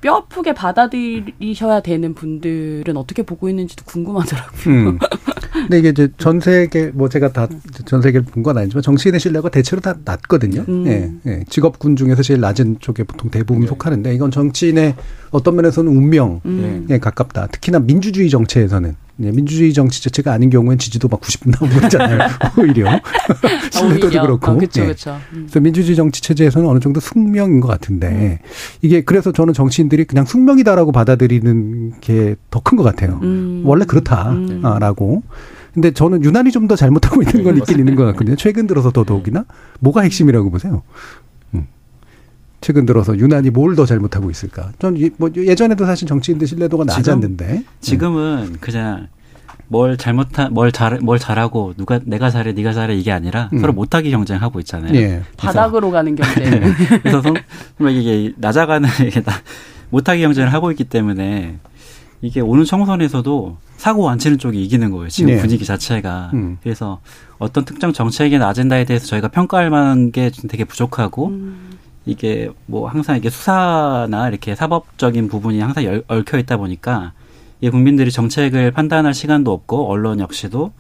뼈 아프게 받아들이셔야 되는 분들은 어떻게 보고 있는지도 궁금하더라고요. 음. 근데 이게 이제 전 세계 뭐 제가 다 전 세계를 본 건 아니지만 정치인의 신뢰가 대체로 다 낮거든요. 음. 예, 예. 직업군 중에서 제일 낮은 쪽에 보통 대부분 네. 속하는데 이건 정치인의 어떤 면에서는 운명에 음. 가깝다. 특히나 민주주의 정치에서는 네, 민주주의 정치 자체가 아닌 경우엔 지지도 막 90분 나오고 그러잖아요. 오히려. 신뢰도도 그렇고. 아, 그쵸, 그쵸. 음. 그래서 민주주의 정치 체제에서는 어느 정도 숙명인 것 같은데 음. 이게 그래서 저는 정치인들이 그냥 숙명이다라고 받아들이는 게 더 큰 것 같아요. 음. 원래 그렇다라고. 근데 저는 유난히 좀 더 잘못하고 있는 건 있긴 있는 것 같거든요. 최근 들어서 더더욱이나 뭐가 핵심이라고 보세요. 음. 최근 들어서 유난히 뭘 더 잘못하고 있을까? 전 뭐 예전에도 사실 정치인들 신뢰도가 낮았는데 지금은 음. 그냥 뭘 잘못한 뭘 잘 뭘 잘하고 누가 내가 잘해 네가 잘해 이게 아니라 음. 서로 못하기 경쟁하고 있잖아요. 예. 바닥으로 가는 경쟁. 네. 그래서 이게 낮아가는 이게 못하기 경쟁을 하고 있기 때문에 이게 오는 총선에서도 사고 안 치는 쪽이 이기는 거예요. 지금 네. 분위기 자체가. 음. 그래서 어떤 특정 정책이나 아젠다에 대해서 저희가 평가할 만한 게 되게 부족하고 음. 이게 뭐 항상 이게 수사나 이렇게 사법적인 부분이 항상 열, 얽혀 있다 보니까 이 국민들이 정책을 판단할 시간도 없고 언론 역시도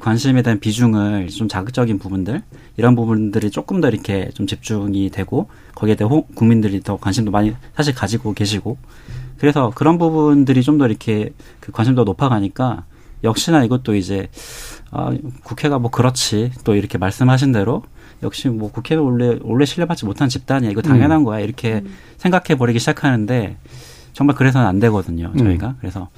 관심에 대한 비중을 좀 자극적인 부분들 이런 부분들이 조금 더 이렇게 좀 집중이 되고 거기에 대해 호, 국민들이 더 관심도 많이 사실 가지고 계시고 그래서 그런 부분들이 좀 더 이렇게 그 관심도 높아가니까 역시나 이것도 이제 아, 국회가 뭐 그렇지 또 이렇게 말씀하신 대로 역시 뭐 국회가 원래 원래 신뢰받지 못한 집단이야 이거 당연한 음. 거야 이렇게 음. 생각해 버리기 시작하는데 정말 그래서는 안 되거든요 저희가 음. 그래서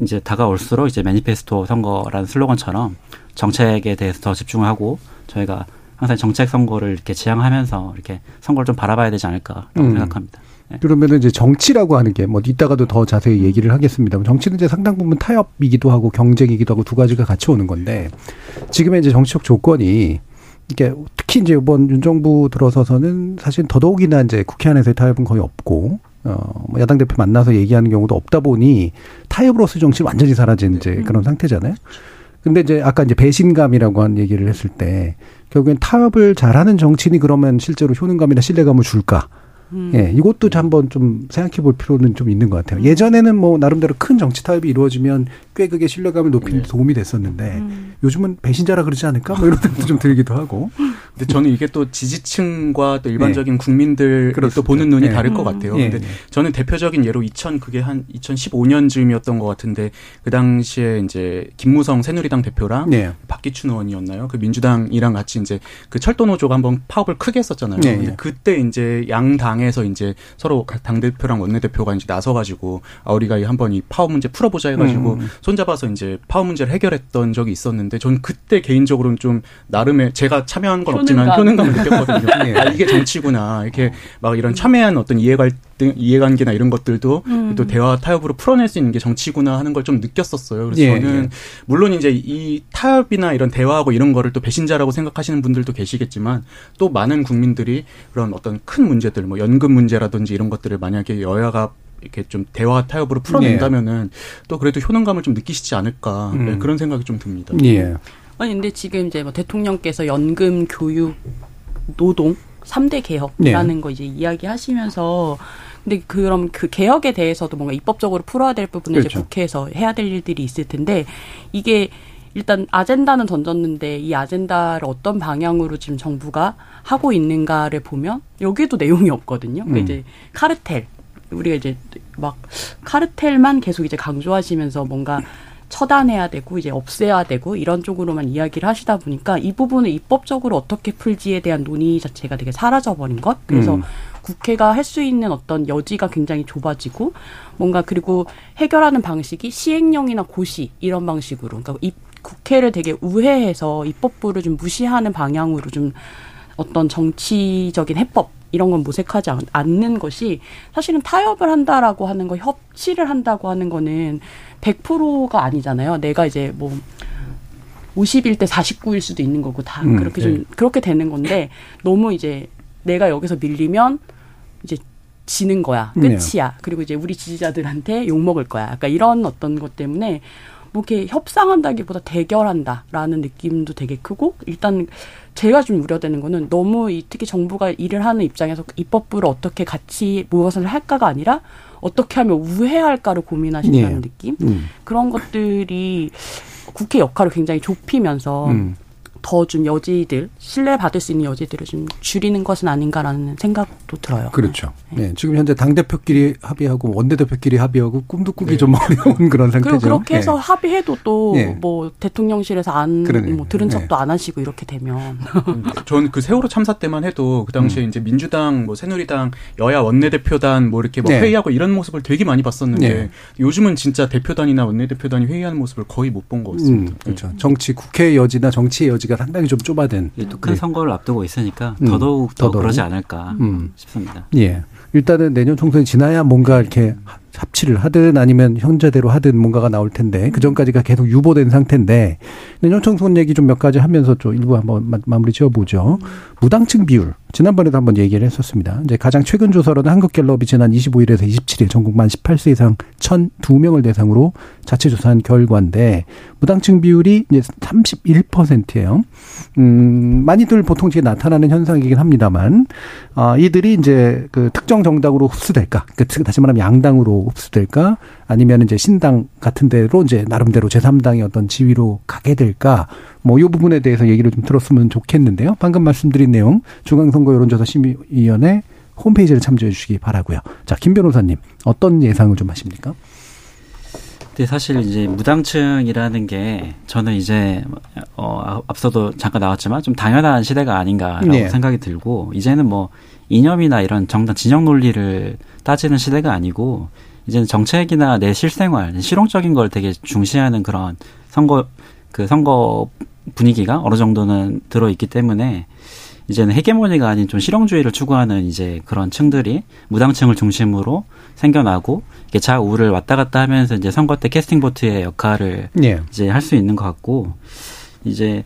이제 다가올수록 이제 매니페스토 선거라는 슬로건처럼 정책에 대해서 더 집중을 하고 저희가 항상 정책 선거를 이렇게 지향하면서 이렇게 선거를 좀 바라봐야 되지 않을까라고 음. 생각합니다. 네. 그러면은 이제 정치라고 하는 게 뭐 이따가도 더 자세히 얘기를 하겠습니다. 정치는 이제 상당 부분 타협이기도 하고 경쟁이기도 하고 두 가지가 같이 오는 건데 지금의 이제 정치적 조건이 이게 특히 이제 이번 윤 정부 들어서서는 사실 더더욱이나 이제 국회 안에서의 타협은 거의 없고 어뭐 야당 대표 만나서 얘기하는 경우도 없다 보니 타협으로서 정치 완전히 사라진 이제 음. 그런 상태잖아요. 근데 이제 아까 이제 배신감이라고 한 얘기를 했을 때 결국엔 타협을 잘하는 정치인이 그러면 실제로 효능감이나 신뢰감을 줄까? 음. 예, 이것도 한번 좀 생각해 볼 필요는 좀 있는 것 같아요. 예전에는 뭐 나름대로 큰 정치 타협이 이루어지면 꽤 그게 신뢰감을 높이는 데 네. 도움이 됐었는데 음. 요즘은 배신자라 그러지 않을까? 뭐 이런 생각도 좀 들기도 하고. 근데 저는 이게 또 지지층과 또 일반적인 네. 국민들 또 보는 눈이 네. 다를 것 같아요. 음. 근데 저는 대표적인 예로 2000 그게 한 2015년 쯤이었던 것 같은데 그 당시에 이제 김무성 새누리당 대표랑 네. 박기춘 의원이었나요? 그 민주당이랑 같이 이제 그 철도 노조가 한번 파업을 크게 했었잖아요. 네. 근데 그때 이제 양 당에서 이제 서로 당 대표랑 원내 대표가 이제 나서 가지고 아 우리가 한번 이 파업 문제 풀어보자 해가지고 음. 손잡아서 이제 파업 문제를 해결했던 적이 있었는데 저는 그때 개인적으로는 좀 나름의 제가 참여한 건 없지만 효능감을 느꼈거든요. 네. 아 이게 정치구나 이렇게 막 이런 첨예한 어떤 이해갈등 이해관계나 이런 것들도 음. 또 대화 타협으로 풀어낼 수 있는 게 정치구나 하는 걸 좀 느꼈었어요. 그래서 예, 저는 예. 물론 이제 이 타협이나 이런 대화하고 이런 거를 또 배신자라고 생각하시는 분들도 계시겠지만 또 많은 국민들이 그런 어떤 큰 문제들 뭐 연금 문제라든지 이런 것들을 만약에 여야가 이렇게 좀 대화 타협으로 풀어낸다면은 네. 또 그래도 효능감을 좀 느끼시지 않을까 네, 음. 네, 그런 생각이 좀 듭니다. 예. 아니 근데 지금 이제 뭐 대통령께서 연금, 교육, 노동 3대 개혁이라는 네. 거 이제 이야기하시면서 근데 그럼 그 개혁에 대해서도 뭔가 입법적으로 풀어야 될 부분을 그렇죠. 이제 국회에서 해야 될 일들이 있을 텐데 이게 일단 아젠다는 던졌는데 이 아젠다를 어떤 방향으로 지금 정부가 하고 있는가를 보면 여기도 내용이 없거든요. 그러니까 음. 이제 카르텔 우리가 이제 막 카르텔만 계속 이제 강조하시면서 뭔가 처단해야 되고 이제 없애야 되고 이런 쪽으로만 이야기를 하시다 보니까 이 부분을 입법적으로 어떻게 풀지에 대한 논의 자체가 되게 사라져 버린 것. 그래서 음. 국회가 할 수 있는 어떤 여지가 굉장히 좁아지고 뭔가 그리고 해결하는 방식이 시행령이나 고시 이런 방식으로 그러니까 이 국회를 되게 우회해서 입법부를 좀 무시하는 방향으로 좀 어떤 정치적인 해법 이런 건 모색하지 않는 것이 사실은 타협을 한다라고 하는 거, 협치를 한다고 하는 거는 100%가 아니잖아요. 내가 이제 뭐 51대 49일 수도 있는 거고 다 음, 그렇게 좀 네. 그렇게 되는 건데 너무 이제 내가 여기서 밀리면 이제 지는 거야. 네. 끝이야. 네. 그리고 이제 우리 지지자들한테 욕 먹을 거야. 약간 이런 어떤 것 때문에 뭐 이렇게 협상한다기보다 대결한다라는 느낌도 되게 크고 일단 제가 좀 우려되는 거는 너무 이 특히 정부가 일을 하는 입장에서 입법부를 어떻게 같이 무엇을 할까가 아니라 어떻게 하면 우회할까를 고민하신다는 네. 느낌 음. 그런 것들이 국회 역할을 굉장히 좁히면서 음. 더 좀 여지들 신뢰받을 수 있는 여지들을 좀 줄이는 것은 아닌가라는 생각도 들어요. 그렇죠. 네. 네. 지금 현재 당 대표끼리 합의하고 원내 대표끼리 합의하고 꿈도 꾸기 네. 좀 어려운 그런 상태죠. 그리고 그렇게 해서 네. 합의해도 또뭐 네. 대통령실에서 안 뭐 들은 척도 안 하시고 이렇게 되면 저는 그 세월호 참사 때만 해도 그 당시에 음. 이제 민주당 뭐 새누리당 여야 원내 대표단 뭐 이렇게 뭐 회의하고 이런 모습을 되게 많이 봤었는데 요즘은 진짜 대표단이나 원내 대표단이 회의하는 모습을 거의 못 본 것 같습니다. 음, 그렇죠. 정치 국회 여지나 정치의 여지 가 상당히 좀 좁아든. 또큰 네. 선거를 앞두고 있으니까 음, 더더욱 더 더더욱. 그러지 않을까 음. 싶습니다. 예. 일단은 내년 총선이 지나야 뭔가 이렇게 합치를 하든 아니면 현재대로 하든 뭔가가 나올 텐데 그 전까지가 계속 유보된 상태인데 내년 총선 얘기 좀 몇 가지 하면서 좀 일부 한번 마무리 지어보죠. 무당층 비율 지난번에도 한번 얘기를 했었습니다. 이제 가장 최근 조사로는 한국갤럽이 지난 25일에서 27일 전국 만 18세 이상 1,002명을 대상으로 자체 조사한 결과인데 무당층 비율이 이제 31%예요. 음, 많이들 보통 지금 나타나는 현상이긴 합니다만 아, 이들이 이제 그 특정 정당으로 흡수될까? 그 다시 말하면 양당으로 흡수될까? 아니면 이제 신당 같은 데로 이제 나름대로 제3당의 어떤 지위로 가게 될까? 뭐 이 부분에 대해서 얘기를 좀 들었으면 좋겠는데요. 방금 말씀드린 내용 중앙선거 여론조사 심의위원회 홈페이지를 참조해 주시기 바라고요. 자, 김 변호사님 어떤 예상을 좀 하십니까? 근데 사실 이제 무당층이라는 게 저는 이제 어 앞서도 잠깐 나왔지만 좀 당연한 시대가 아닌가라고 네. 생각이 들고 이제는 뭐 이념이나 이런 정당 진영 논리를 따지는 시대가 아니고 이제는 정책이나 내 실생활 실용적인 걸 되게 중시하는 그런 선거 그 선거 분위기가 어느 정도는 들어 있기 때문에 이제는 헤게모니가 아닌 좀 실용주의를 추구하는 이제 그런 층들이 무당층을 중심으로 생겨나고 이게 좌우를 왔다 갔다 하면서 이제 선거 때 캐스팅 보트의 역할을 예. 이제 할 수 있는 것 같고 이제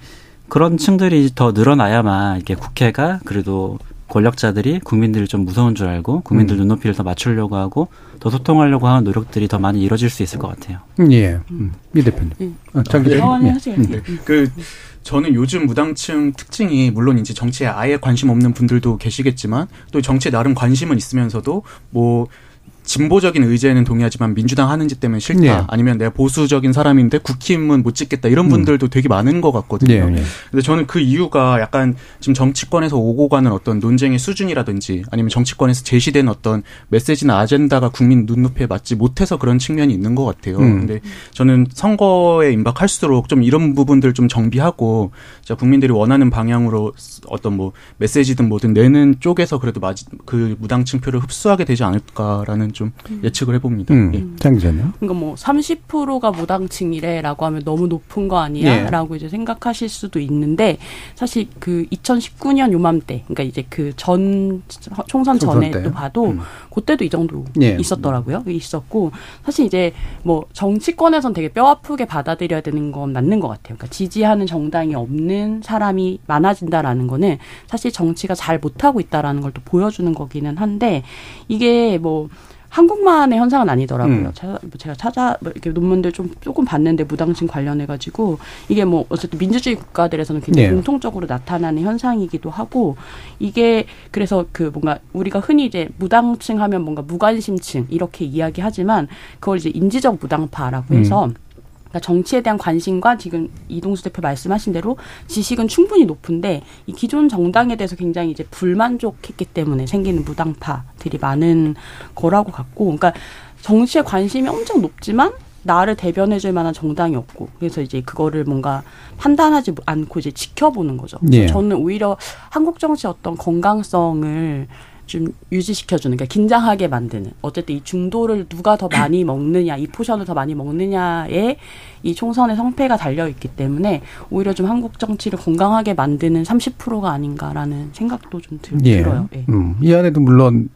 그런 층들이 더 늘어나야만 이렇게 국회가 그래도 권력자들이 국민들을 좀 무서운 줄 알고 국민들 음. 눈높이를 더 맞추려고 하고 더 소통하려고 하는 노력들이 더 많이 이루어질 수 있을 것 같아요. 음, 예. 음. 이 대표님. 음. 아, 장 기자님. 어, 네. 예. 네. 그 저는 요즘 무당층 특징이 물론 이제 정치에 아예 관심 없는 분들도 계시겠지만 또 정치에 나름 관심은 있으면서도 뭐 진보적인 의제는 동의하지만 민주당 하는 짓 때문에 싫다. 네. 아니면 내가 보수적인 사람인데 국힘은 못 찍겠다. 이런 음. 분들도 음. 되게 많은 것 같거든요. 네, 네. 근데 저는 그 이유가 약간 지금 정치권에서 오고 가는 어떤 논쟁의 수준이라든지 아니면 정치권에서 제시된 어떤 메시지나 아젠다가 국민 눈높이에 맞지 못해서 그런 측면이 있는 것 같아요. 음. 근데 저는 선거에 임박할수록 좀 이런 부분들 좀 정비하고 자 국민들이 원하는 방향으로 어떤 뭐 메시지든 뭐든 내는 쪽에서 그래도 맞, 그 무당층 표를 흡수하게 되지 않을까라는 좀 음. 예측을 해봅니다. 음. 예. 장 기자님. 그러니까 뭐 30%가 무당층이래라고 하면 너무 높은 거 아니야라고 예. 이제 생각하실 수도 있는데 사실 그 2019년 요맘때 그러니까 이제 그전 총선 전에 또 봐도 음. 그때도 이 정도 예. 있었더라고요. 있었고 사실 이제 뭐 정치권에선 되게 뼈 아프게 받아들여야 되는 건 맞는 것 같아요. 그러니까 지지하는 정당이 없는 사람이 많아진다라는 거는 사실 정치가 잘 못하고 있다라는 걸 또 보여주는 거기는 한데 이게 뭐 한국만의 현상은 아니더라고요. 음. 찾아, 뭐 제가 찾아 뭐 이렇게 논문들 좀 조금 봤는데 무당층 관련해 가지고 이게 뭐 어쨌든 민주주의 국가들에서는 굉장히 네. 공통적으로 나타나는 현상이기도 하고 이게 그래서 그 뭔가 우리가 흔히 이제 무당층 하면 뭔가 무관심층 이렇게 이야기하지만 그걸 이제 인지적 무당파라고 해서 음. 그러니까 정치에 대한 관심과 지금 이동수 대표 말씀하신 대로 지식은 충분히 높은데 이 기존 정당에 대해서 굉장히 이제 불만족했기 때문에 생기는 무당파들이 많은 거라고 같고, 그러니까 정치에 관심이 엄청 높지만 나를 대변해줄 만한 정당이 없고 그래서 이제 그거를 뭔가 판단하지 않고 이제 지켜보는 거죠. 예. 저는 오히려 한국 정치의 어떤 건강성을 좀 유지시켜주는, 그러니까 긴장하게 만드는. 어쨌든 이 중도를 누가 더 많이 먹느냐, 이 포션을 더 많이 먹느냐에 이 총선의 성패가 달려있기 때문에 오히려 좀 한국 정치를 건강하게 만드는 30%가 아닌가라는 생각도 좀 들, 예. 들어요. 예. 음, 이 안에도 물론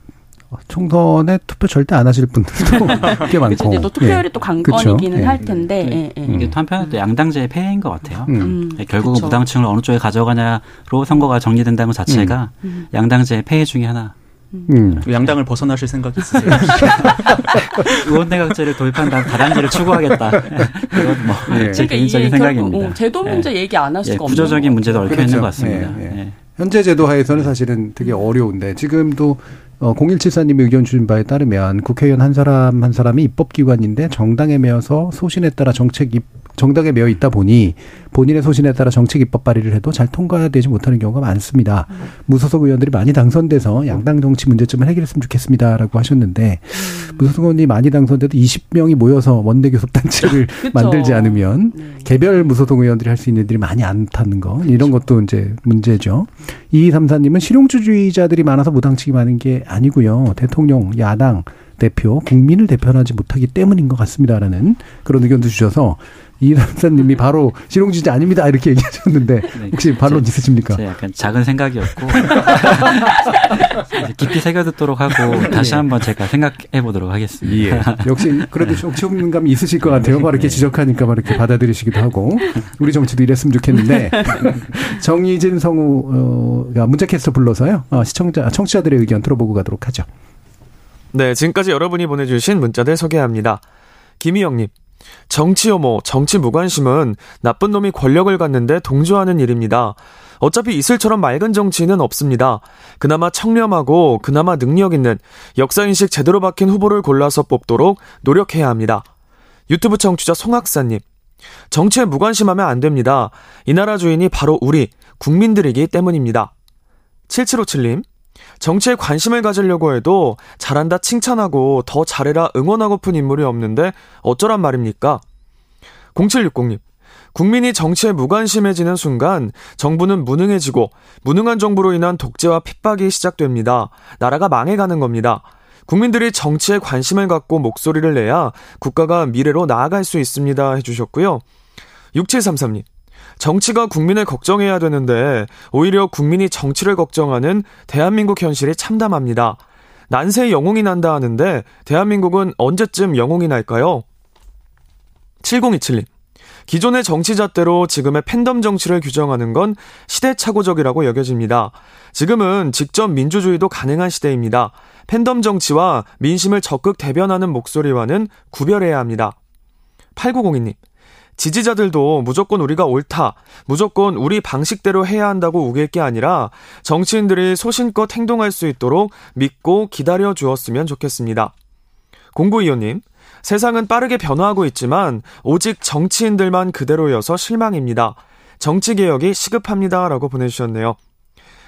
총선에 투표 절대 안 하실 분들도 꽤 많고. 그쵸, 또 투표율이 예. 또 관건이기는 예. 할 텐데. 네. 예. 예. 이게 또 한편에 또 양당제의 폐해인 것 같아요. 음. 음. 예, 결국은 그쵸. 무당층을 어느 쪽에 가져가냐로 선거가 정리된다는 것 자체가 음. 음. 양당제의 폐해 중의 하나. 음. 양당을 벗어나실 생각 있으세요? 의원내각제를 도입한 다음 다단계를 추구하겠다. 그건 뭐제 예. 그러니까 개인적인 생각입니다. 어, 제도 문제 예. 얘기 안 할 수가 예, 구조적인 문제도 얽혀 그렇죠. 있는 것 같습니다. 예, 예. 현재 제도 하에서는 사실은 되게 어려운데 지금도 어, 0174님의 의견 주신 바에 따르면 국회의원 한 사람 한 사람이 입법기관인데 정당에 매여서 소신에 따라 정책 입 정당에 매여 있다 보니 본인의 소신에 따라 정책 입법 발의를 해도 잘 통과되지 못하는 경우가 많습니다. 음. 무소속 의원들이 많이 당선돼서 양당 정치 문제점을 해결했으면 좋겠습니다라고 하셨는데 음. 무소속 의원이 많이 당선돼도 20명이 모여서 원내 교섭단체를 만들지 않으면 네. 개별 무소속 의원들이 할 수 있는 일들이 많이 않다는 거 이런 것도 이제 문제죠. 이삼사님은 실용주의자들이 많아서 무당층이 많은 게 아니고요. 대통령, 야당, 대표, 국민을 대표하지 못하기 때문인 것 같습니다라는 그런 의견도 주셔서 이남사님이 바로 실용주의자 아닙니다 이렇게 얘기하셨는데 네. 혹시 반론 제, 있으십니까? 제 약간 작은 생각이었고 깊이 새겨듣도록 하고 다시 네. 한번 제가 생각해 보도록 하겠습니다. 예. 역시 그래도 정치감이 있으실 것 같아요. 바로 이렇게 네. 지적하니까 바로 이렇게 받아들이시기도 하고 우리 정치도 이랬으면 좋겠는데 정의진 성우 어, 문자캐스터 불러서요 어, 시청자 청취자들의 의견 들어보고 가도록 하죠. 네, 지금까지 여러분이 보내주신 문자들 소개합니다. 김희영님. 정치 혐오, 정치 무관심은 나쁜 놈이 권력을 갖는데 동조하는 일입니다. 어차피 이슬처럼 맑은 정치는 없습니다. 그나마 청렴하고 그나마 능력 있는 역사인식 제대로 박힌 후보를 골라서 뽑도록 노력해야 합니다. 유튜브 청취자 송학사님. 정치에 무관심하면 안 됩니다. 이 나라 주인이 바로 우리 국민들이기 때문입니다. 7757님. 정치에 관심을 가지려고 해도 잘한다 칭찬하고 더 잘해라 응원하고픈 인물이 없는데 어쩌란 말입니까? 0760님. 국민이 정치에 무관심해지는 순간 정부는 무능해지고 무능한 정부로 인한 독재와 핍박이 시작됩니다. 나라가 망해가는 겁니다. 국민들이 정치에 관심을 갖고 목소리를 내야 국가가 미래로 나아갈 수 있습니다. 해주셨고요. 6733님. 정치가 국민을 걱정해야 되는데 오히려 국민이 정치를 걱정하는 대한민국 현실이 참담합니다. 난세 영웅이 난다 하는데 대한민국은 언제쯤 영웅이 날까요? 7027님. 기존의 정치 잣대로 지금의 팬덤 정치를 규정하는 건 시대착오적이라고 여겨집니다. 지금은 직접 민주주의도 가능한 시대입니다. 팬덤 정치와 민심을 적극 대변하는 목소리와는 구별해야 합니다. 8902님. 지지자들도 무조건 우리가 옳다, 무조건 우리 방식대로 해야 한다고 우길 게 아니라 정치인들이 소신껏 행동할 수 있도록 믿고 기다려 주었으면 좋겠습니다. 공구이호님, 세상은 빠르게 변화하고 있지만 오직 정치인들만 그대로여서 실망입니다. 정치개혁이 시급합니다. 라고 보내주셨네요.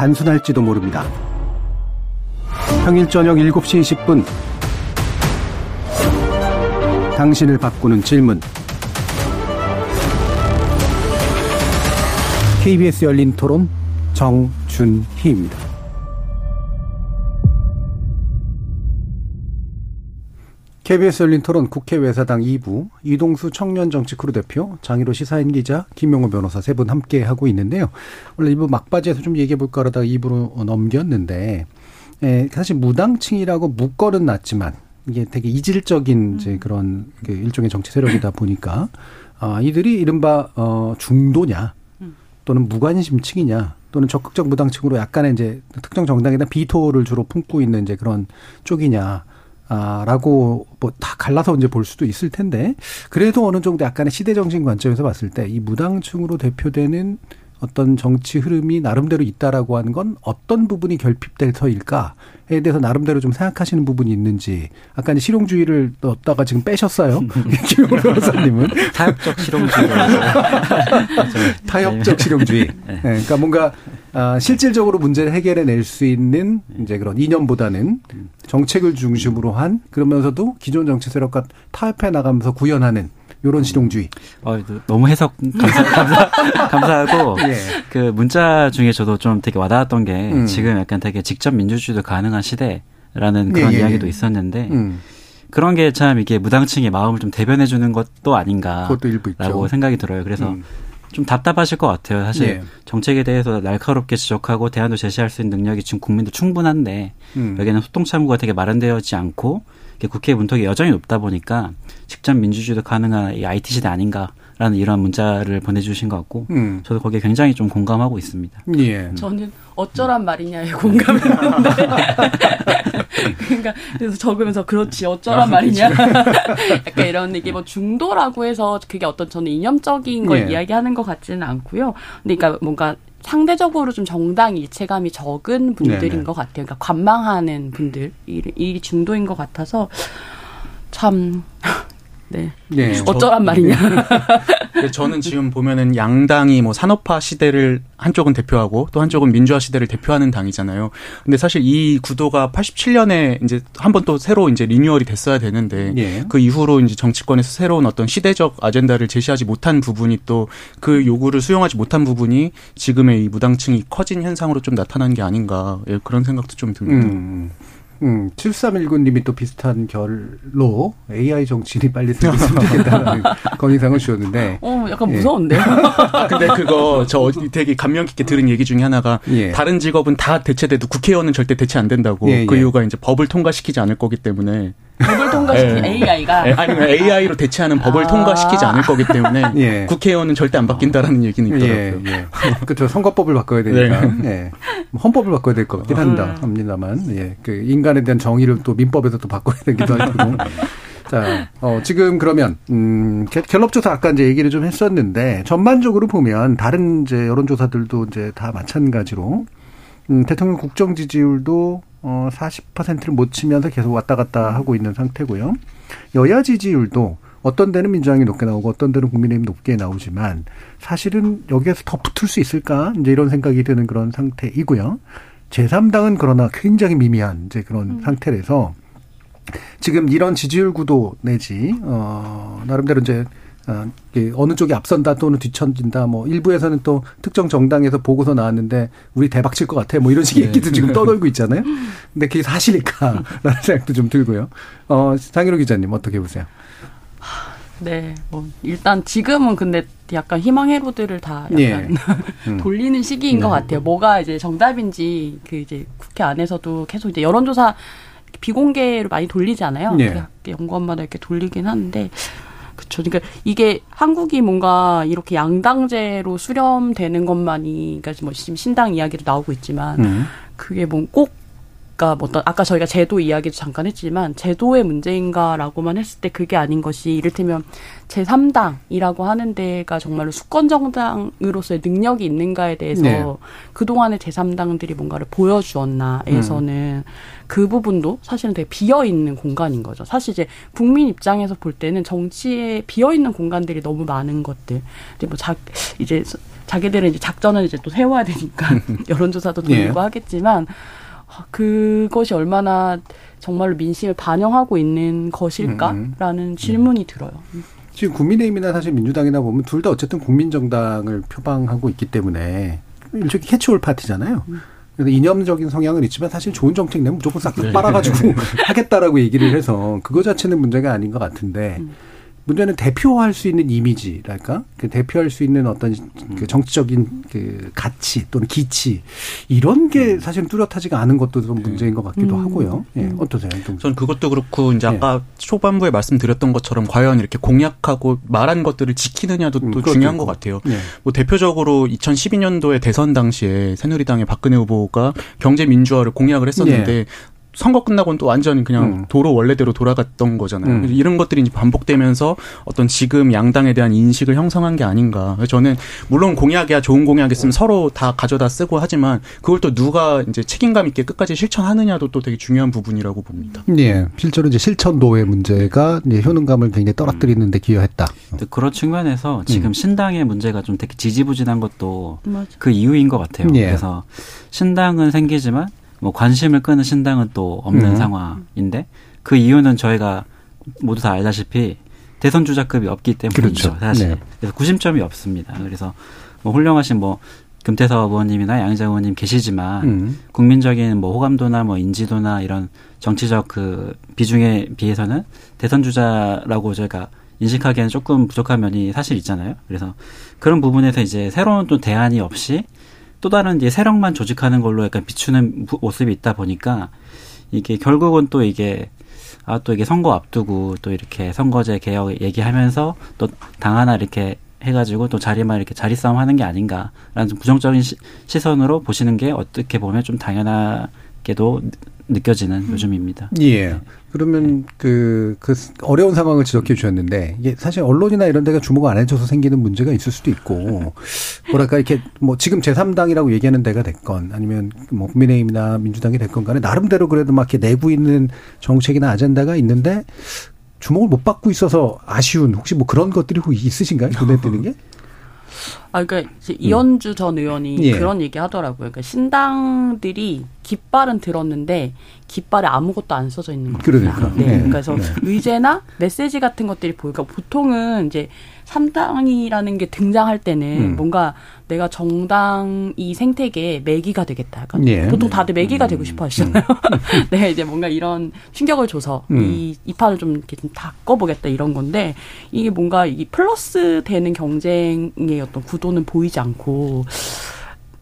단순할지도 모릅니다. 평일 저녁 7시 20분 당신을 바꾸는 질문 KBS 열린 토론 정준희입니다. KBS 열린 토론 국회 의사당 2부 이동수 청년 정치 크루 대표 장일호 시사인 기자 김용호 변호사 세 분 함께 하고 있는데요. 원래 1부 막바지에서 좀 얘기해 볼까 하다가 2부로 넘겼는데 에, 사실 무당층이라고 묶어는 놨지만 이게 되게 이질적인 이제 그런 그 일종의 정치 세력이다 보니까 아, 이들이 이른바 어 중도냐 또는 무관심층이냐 또는 적극적 무당층으로 약간의 이제 특정 정당에다 비토를 주로 품고 있는 이제 그런 쪽이냐 아, 라고 뭐 다 갈라서 이제 볼 수도 있을 텐데 그래도 어느 정도 약간의 시대 정신 관점에서 봤을 때 이 무당층으로 대표되는 어떤 정치 흐름이 나름대로 있다라고 하는 건 어떤 부분이 결핍돼서일까? 에 대해서 나름대로 좀 생각하시는 부분이 있는지 아까 이제 실용주의를 넣었다가 지금 빼셨어요. 김용호 변호사님은 타협적 실용주의. 타협적 실용주의. 네. 네. 그러니까 뭔가 아, 실질적으로 문제를 해결해 낼 수 있는 이제 그런 이념보다는 정책을 중심으로 한 그러면서도 기존 정치 세력과 타협해 나가면서 구현하는 요런 실용주의. 어, 너무 해석 감사, 감사, 감사하고 예. 그 문자 중에 저도 좀 되게 와닿았던 게 음. 지금 약간 되게 직접 민주주의도 가능한 시대라는 그런 예, 예. 이야기도 있었는데 음. 그런 게 참 이게 무당층의 마음을 좀 대변해 주는 것도 아닌가라고 생각이 들어요. 그래서 음. 좀 답답하실 것 같아요. 사실 예. 정책에 대해서 날카롭게 지적하고 대안도 제시할 수 있는 능력이 지금 국민도 충분한데 음. 여기는 소통 참고가 되게 마련되어지 않고 국회 문턱이 여전히 높다 보니까 직접 민주주의도 가능한 이 IT 시대 아닌가 라는 이런 문자를 보내주신 것 같고 음. 저도 거기에 굉장히 좀 공감하고 있습니다. 예. 저는 어쩌란 말이냐에 공감했는데 그러니까 그래서 적으면서 그렇지 어쩌란 아, 말이냐 약간 이런 이게 뭐 중도라고 해서 그게 어떤 저는 이념적인 걸 예. 이야기하는 것 같지는 않고요. 그러니까 뭔가 상대적으로 좀 정당 일체감이 적은 분들인 네네. 것 같아요. 그러니까 관망하는 분들 이 중도인 것 같아서 참 네. 네. 어쩌란 말이냐. 네, 저는 지금 보면은 양당이 뭐 산업화 시대를 한쪽은 대표하고 또 한쪽은 민주화 시대를 대표하는 당이잖아요. 근데 사실 이 구도가 87년에 이제 한 번 또 새로 이제 리뉴얼이 됐어야 되는데 네. 그 이후로 이제 정치권에서 새로운 어떤 시대적 아젠다를 제시하지 못한 부분이 또 그 요구를 수용하지 못한 부분이 지금의 이 무당층이 커진 현상으로 좀 나타난 게 아닌가 예, 그런 생각도 좀 듭니다. 음. 음, 7319님이 또 비슷한 결로 AI 정치인이 빨리 생겼으면 좋겠다는 건의상을 주셨는데. 어, 약간 무서운데. 예. 근데 그거 저 되게 감명 깊게 들은 얘기 중에 하나가 예. 다른 직업은 다 대체돼도 국회의원은 절대 대체 안 된다고. 예, 그 예. 이유가 이제 법을 통과시키지 않을 거기 때문에. 법을 통과시킨 네. AI가 네, 아니면 AI로 대체하는 법을 아. 통과시키지 않을 거기 때문에 예. 국회의원은 절대 안 바뀐다라는 얘기는 있더라고요. 예, 예. 그렇죠. 선거법을 바꿔야 되니까. 네. 예. 헌법을 바꿔야 될 것 같긴 한다. 합니다만. 예. 그 인간 에 대한 정의를 또 민법에서 또 바꿔야 되기도 하고. 자, 어, 지금 그러면, 음, 갤럽조사 아까 이제 얘기를 좀 했었는데, 전반적으로 보면 다른 이제 여론조사들도 이제 다 마찬가지로, 음, 대통령 국정 지지율도 어 40%를 못 치면서 계속 왔다 갔다 하고 있는 상태고요. 여야 지지율도 어떤 데는 민주당이 높게 나오고 어떤 데는 국민의힘 높게 나오지만 사실은 여기에서 더 붙을 수 있을까 이제 이런 생각이 드는 그런 상태이고요. 제3당은 그러나 굉장히 미미한 이제 그런 음. 상태라서 지금 이런 지지율 구도 내지 어 나름대로 이제 어, 어느 쪽이 앞선다 또는 뒤처진다. 뭐 일부에서는 또 특정 정당에서 보고서 나왔는데 우리 대박 칠 것 같아. 뭐 이런 식의 네. 얘기도 지금 떠돌고 있잖아요. 근데 그게 사실일까라는 생각도 좀 들고요. 어, 장희로 기자님 어떻게 보세요? 네, 뭐 일단 지금은 근데 약간 희망 회로들을 다 약간 예. 음. 돌리는 시기인 네. 것 같아요. 뭐가 이제 정답인지 그 이제 국회 안에서도 계속 이제 여론조사 비공개로 많이 돌리잖아요. 예. 연구원마다 이렇게 돌리긴 하는데 그렇죠. 그러니까 이게 한국이 뭔가 이렇게 양당제로 수렴되는 것만이 그러니까 뭐 지금 신당 이야기도 나오고 있지만 음. 그게 뭐 꼭 그러니까 뭐 어떤 아까 저희가 제도 이야기도 잠깐 했지만 제도의 문제인가라고만 했을 때 그게 아닌 것이 이를테면 제3당이라고 하는 데가 정말로 수권 정당으로서의 능력이 있는가에 대해서 네. 그동안의 제3당들이 뭔가를 보여주었나에서는 음. 그 부분도 사실은 되게 비어 있는 공간인 거죠. 사실 이제 국민 입장에서 볼 때는 정치에 비어 있는 공간들이 너무 많은 것들. 이제 뭐자 이제 자기들은 이제 작전을 이제 또 세워야 되니까 여론조사도 돌리고 네. 하겠지만 아, 그것이 얼마나 정말로 민심을 반영하고 있는 것일까라는 음. 질문이 들어요. 지금 국민의힘이나 사실 민주당이나 보면 둘 다 어쨌든 국민정당을 표방하고 있기 때문에 일종의 캐치올 파티잖아요. 음. 그래서 이념적인 성향은 있지만 사실 좋은 정책 내면 무조건 싹 네. 빨아가지고 하겠다라고 얘기를 해서 그거 자체는 문제가 아닌 것 같은데 음. 문제는 대표할 수 있는 이미지랄까? 그 대표할 수 있는 어떤 그 정치적인 그 가치 또는 기치 이런 게 음. 사실 뚜렷하지가 않은 것도 좀 문제인 것 같기도 음. 하고요. 예, 음. 어떠세요? 전 그것도 그렇고 이제 예. 아까 예. 초반부에 말씀드렸던 것처럼 과연 이렇게 공약하고 말한 것들을 지키느냐도 음, 또 중요한 것 같아요. 예. 뭐 대표적으로 2012년도에 대선 당시에 새누리당의 박근혜 후보가 경제 민주화를 공약을 했었는데 예. 선거 끝나고는 또 완전히 그냥 음. 도로 원래대로 돌아갔던 거잖아요. 음. 이런 것들이 이제 반복되면서 어떤 지금 양당에 대한 인식을 형성한 게 아닌가. 저는 물론 공약이야 좋은 공약 있으면 서로 다 가져다 쓰고 하지만 그걸 또 누가 이제 책임감 있게 끝까지 실천하느냐도 또 되게 중요한 부분이라고 봅니다. 예. 실제로 이제 실천도의 문제가 이제 효능감을 굉장히 떨어뜨리는데 기여했다. 그런 측면에서 지금 음. 신당의 문제가 좀 되게 지지부진한 것도 맞아. 그 이유인 것 같아요. 예. 그래서 신당은 생기지만 뭐 관심을 끄는 신당은 또 없는 음. 상황인데 그 이유는 저희가 모두 다 알다시피 대선 주자급이 없기 때문이죠. 그렇죠. 사실 네. 그래서 구심점이 없습니다. 그래서 뭐 훌륭하신 뭐 금태섭 의원님이나 양희자 의원님 계시지만 음. 국민적인 뭐 호감도나 뭐 인지도나 이런 정치적 그 비중에 비해서는 대선 주자라고 저희가 인식하기에는 조금 부족한 면이 사실 있잖아요. 그래서 그런 부분에서 이제 새로운 또 대안이 없이 또 다른 이제 세력만 조직하는 걸로 약간 비추는 모습이 있다 보니까 이게 결국은 또 이게 아 또 이게 선거 앞두고 또 이렇게 선거제 개혁 얘기하면서 또 당 하나 이렇게 해가지고 또 자리만 이렇게 자리 싸움 하는 게 아닌가라는 좀 부정적인 시, 시선으로 보시는 게 어떻게 보면 좀 당연하게도 느껴지는 음. 요즘입니다. 예. 네. 그러면 그, 그 어려운 상황을 지적해 주셨는데 이게 사실 언론이나 이런 데가 주목을 안 해줘서 생기는 문제가 있을 수도 있고 뭐랄까 이렇게 뭐 지금 제3당이라고 얘기하는 데가 됐건 아니면 뭐 국민의힘이나 민주당이 됐건 간에 나름대로 그래도 막 이렇게 내부 있는 정책이나 아젠다가 있는데 주목을 못 받고 있어서 아쉬운 혹시 뭐 그런 것들이 있으신가요? 눈에 띄는 게? 아, 그러니까 이현주 음. 전 의원이 예. 그런 얘기 하더라고요. 그러니까 신당들이 깃발은 들었는데 깃발에 아무것도 안 써져 있는 거예요. 그러니까. 네. 네. 그래서 네. 의제나 메시지 같은 것들이 보니까 보통은 이제 삼당이라는 게 등장할 때는 음. 뭔가 내가 정당 이 생태계에 매기가 되겠다. 약간 예. 보통 다들 매기가 음. 되고 싶어 하시잖아요. 음. 네, 이제 뭔가 이런 충격을 줘서 음. 이, 이 판을 좀 이렇게 좀 바꿔보겠다 이런 건데 이게 뭔가 이 플러스 되는 경쟁의 어떤 구도는 보이지 않고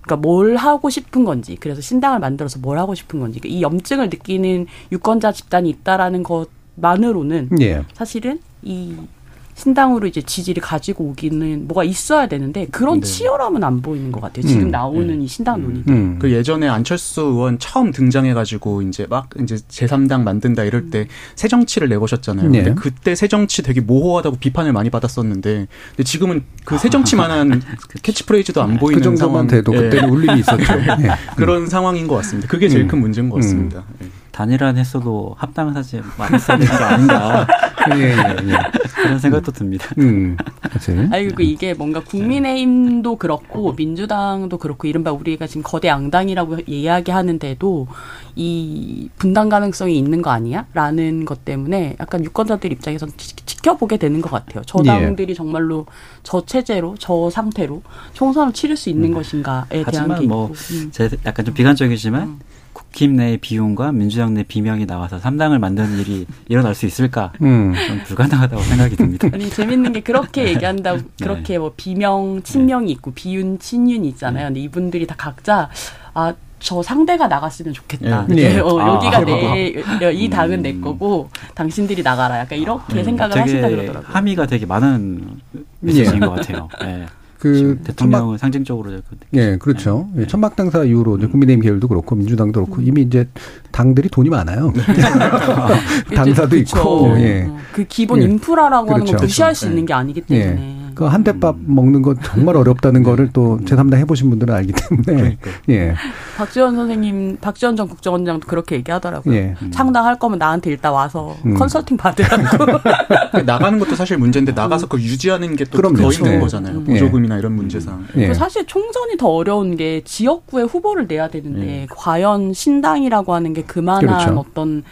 그러니까 뭘 하고 싶은 건지 그래서 신당을 만들어서 뭘 하고 싶은 건지 이 염증을 느끼는 유권자 집단이 있다라는 것만으로는 예. 사실은 이 신당으로 이제 지지를 가지고 오기는 뭐가 있어야 되는데 그런 네. 치열함은 안 보이는 것 같아요. 지금 음. 나오는 네. 이 신당 논의들. 음. 그 예전에 안철수 의원 처음 등장해가지고 이제 막 이제 제3당 만든다 이럴 때 새정치를 내보셨잖아요. 네. 근데 그때 새정치 되게 모호하다고 비판을 많이 받았었는데 근데 지금은 그 새정치만한 캐치프레이즈도 안그 보이는 그 정도만 상황. 돼도 그때는 울림이 있었죠. 네. 그런 상황인 것 같습니다. 그게 제일 음. 큰 문제인 것 같습니다. 음. 단일화는 했어도 합당은 사실 많이 써야 되는 게 아닌가. 예, 예, 예. 그런 생각도 듭니다. 음, 아니, 그리고 이게 뭔가 국민의힘도 그렇고 민주당도 그렇고 이른바 우리가 지금 거대 양당이라고 이야기하는데도 이 분당 가능성이 있는 거 아니야? 라는 것 때문에 약간 유권자들 입장에서는 지켜보게 되는 것 같아요. 저 당들이 예. 정말로 저 체제로 저 상태로 총선을 치를 수 있는 음. 것인가에 대한 게 뭐, 음. 제 약간 좀 비관적이지만 음. 국힘 내 비용과 민주당 내 비명이 나와서 3당을 만드는 일이 일어날 수 있을까? 음. 불가능하다고 생각이 듭니다. 아니 재밌는 게 그렇게 얘기한다고 네. 그렇게 뭐 비명 친명이 있고 비윤 친윤이 있잖아요. 근데 이분들이 다 각자 아 저 상대가 나갔으면 좋겠다. 네. 네. 어, 아, 여기가 내, 이 음. 당은 내 거고 당신들이 나가라. 약간 이렇게 네. 생각을 하신다 그러더라고요. 함의가 되게 많은 메시지인 것 같아요. 네. 그 대통령을 천막, 상징적으로 예, 그렇죠. 네. 예, 천막 당사 이후로 이제 국민의힘 계열도 그렇고 민주당도 그렇고 이미 이제 당들이 돈이 많아요. 네. 당사도 있고 예. 어, 그 기본 인프라라고 그렇죠. 하는 거 그렇죠. 무시할 수 있는 게 아니기 때문에. 예. 그한 대밥 음. 먹는 건 정말 어렵다는 거를 또 제3당 해보신 분들은 알기 때문에. 그러니까. 예. 박지원 선생님, 박지원 전 국정원장도 그렇게 얘기하더라고요. 예. 음. 창당할 거면 나한테 일단 와서 음. 컨설팅 받으라고. 나가는 것도 사실 문제인데 나가서 그걸 유지하는 게 또 더 있는 네. 거잖아요. 음. 보조금이나 예. 이런 문제상. 예. 사실 총선이 더 어려운 게 지역구에 후보를 내야 되는데 예. 과연 신당이라고 하는 게 그만한 그렇죠. 어떤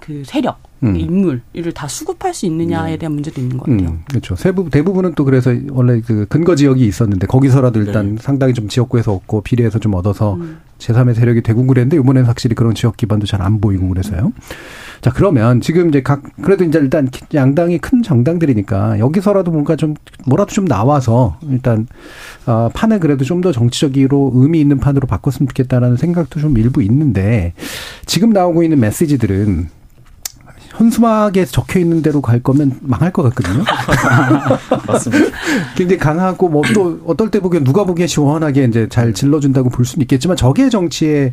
그 세력 음. 인물을 다 수급할 수 있느냐에 네. 대한 문제도 있는 것 같아요. 음, 그렇죠. 세부 대부분은 또 그래서 원래 그 근거 지역이 있었는데 거기서라도 일단 네. 상당히 좀 지역구에서 얻고 비례해서 좀 얻어서 음. 제3의 세력이 되고 그랬는데 이번에는 확실히 그런 지역 기반도 잘 안 보이고 그래서요. 자 그러면 지금 이제 각 그래도 이제 일단 양당이 큰 정당들이니까 여기서라도 뭔가 좀 뭐라도 좀 나와서 일단 어, 판을 그래도 좀 더 정치적으로 의미 있는 판으로 바꿨으면 좋겠다라는 생각도 좀 일부 있는데 지금 나오고 있는 메시지들은 현수막에 적혀 있는 대로 갈 거면 망할 것 같거든요. 맞습니다. 굉장히 강하고 뭐 또 어떨 때 보기엔 누가 보기에 시원하게 이제 잘 질러준다고 볼 수는 있겠지만 저게 정치의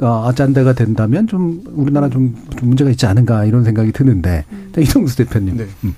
어, 아잔데가 된다면 좀 우리나라 좀, 좀 문제가 있지 않은가 이런 생각이 드는데 음. 이동수 대표님. 네. 음.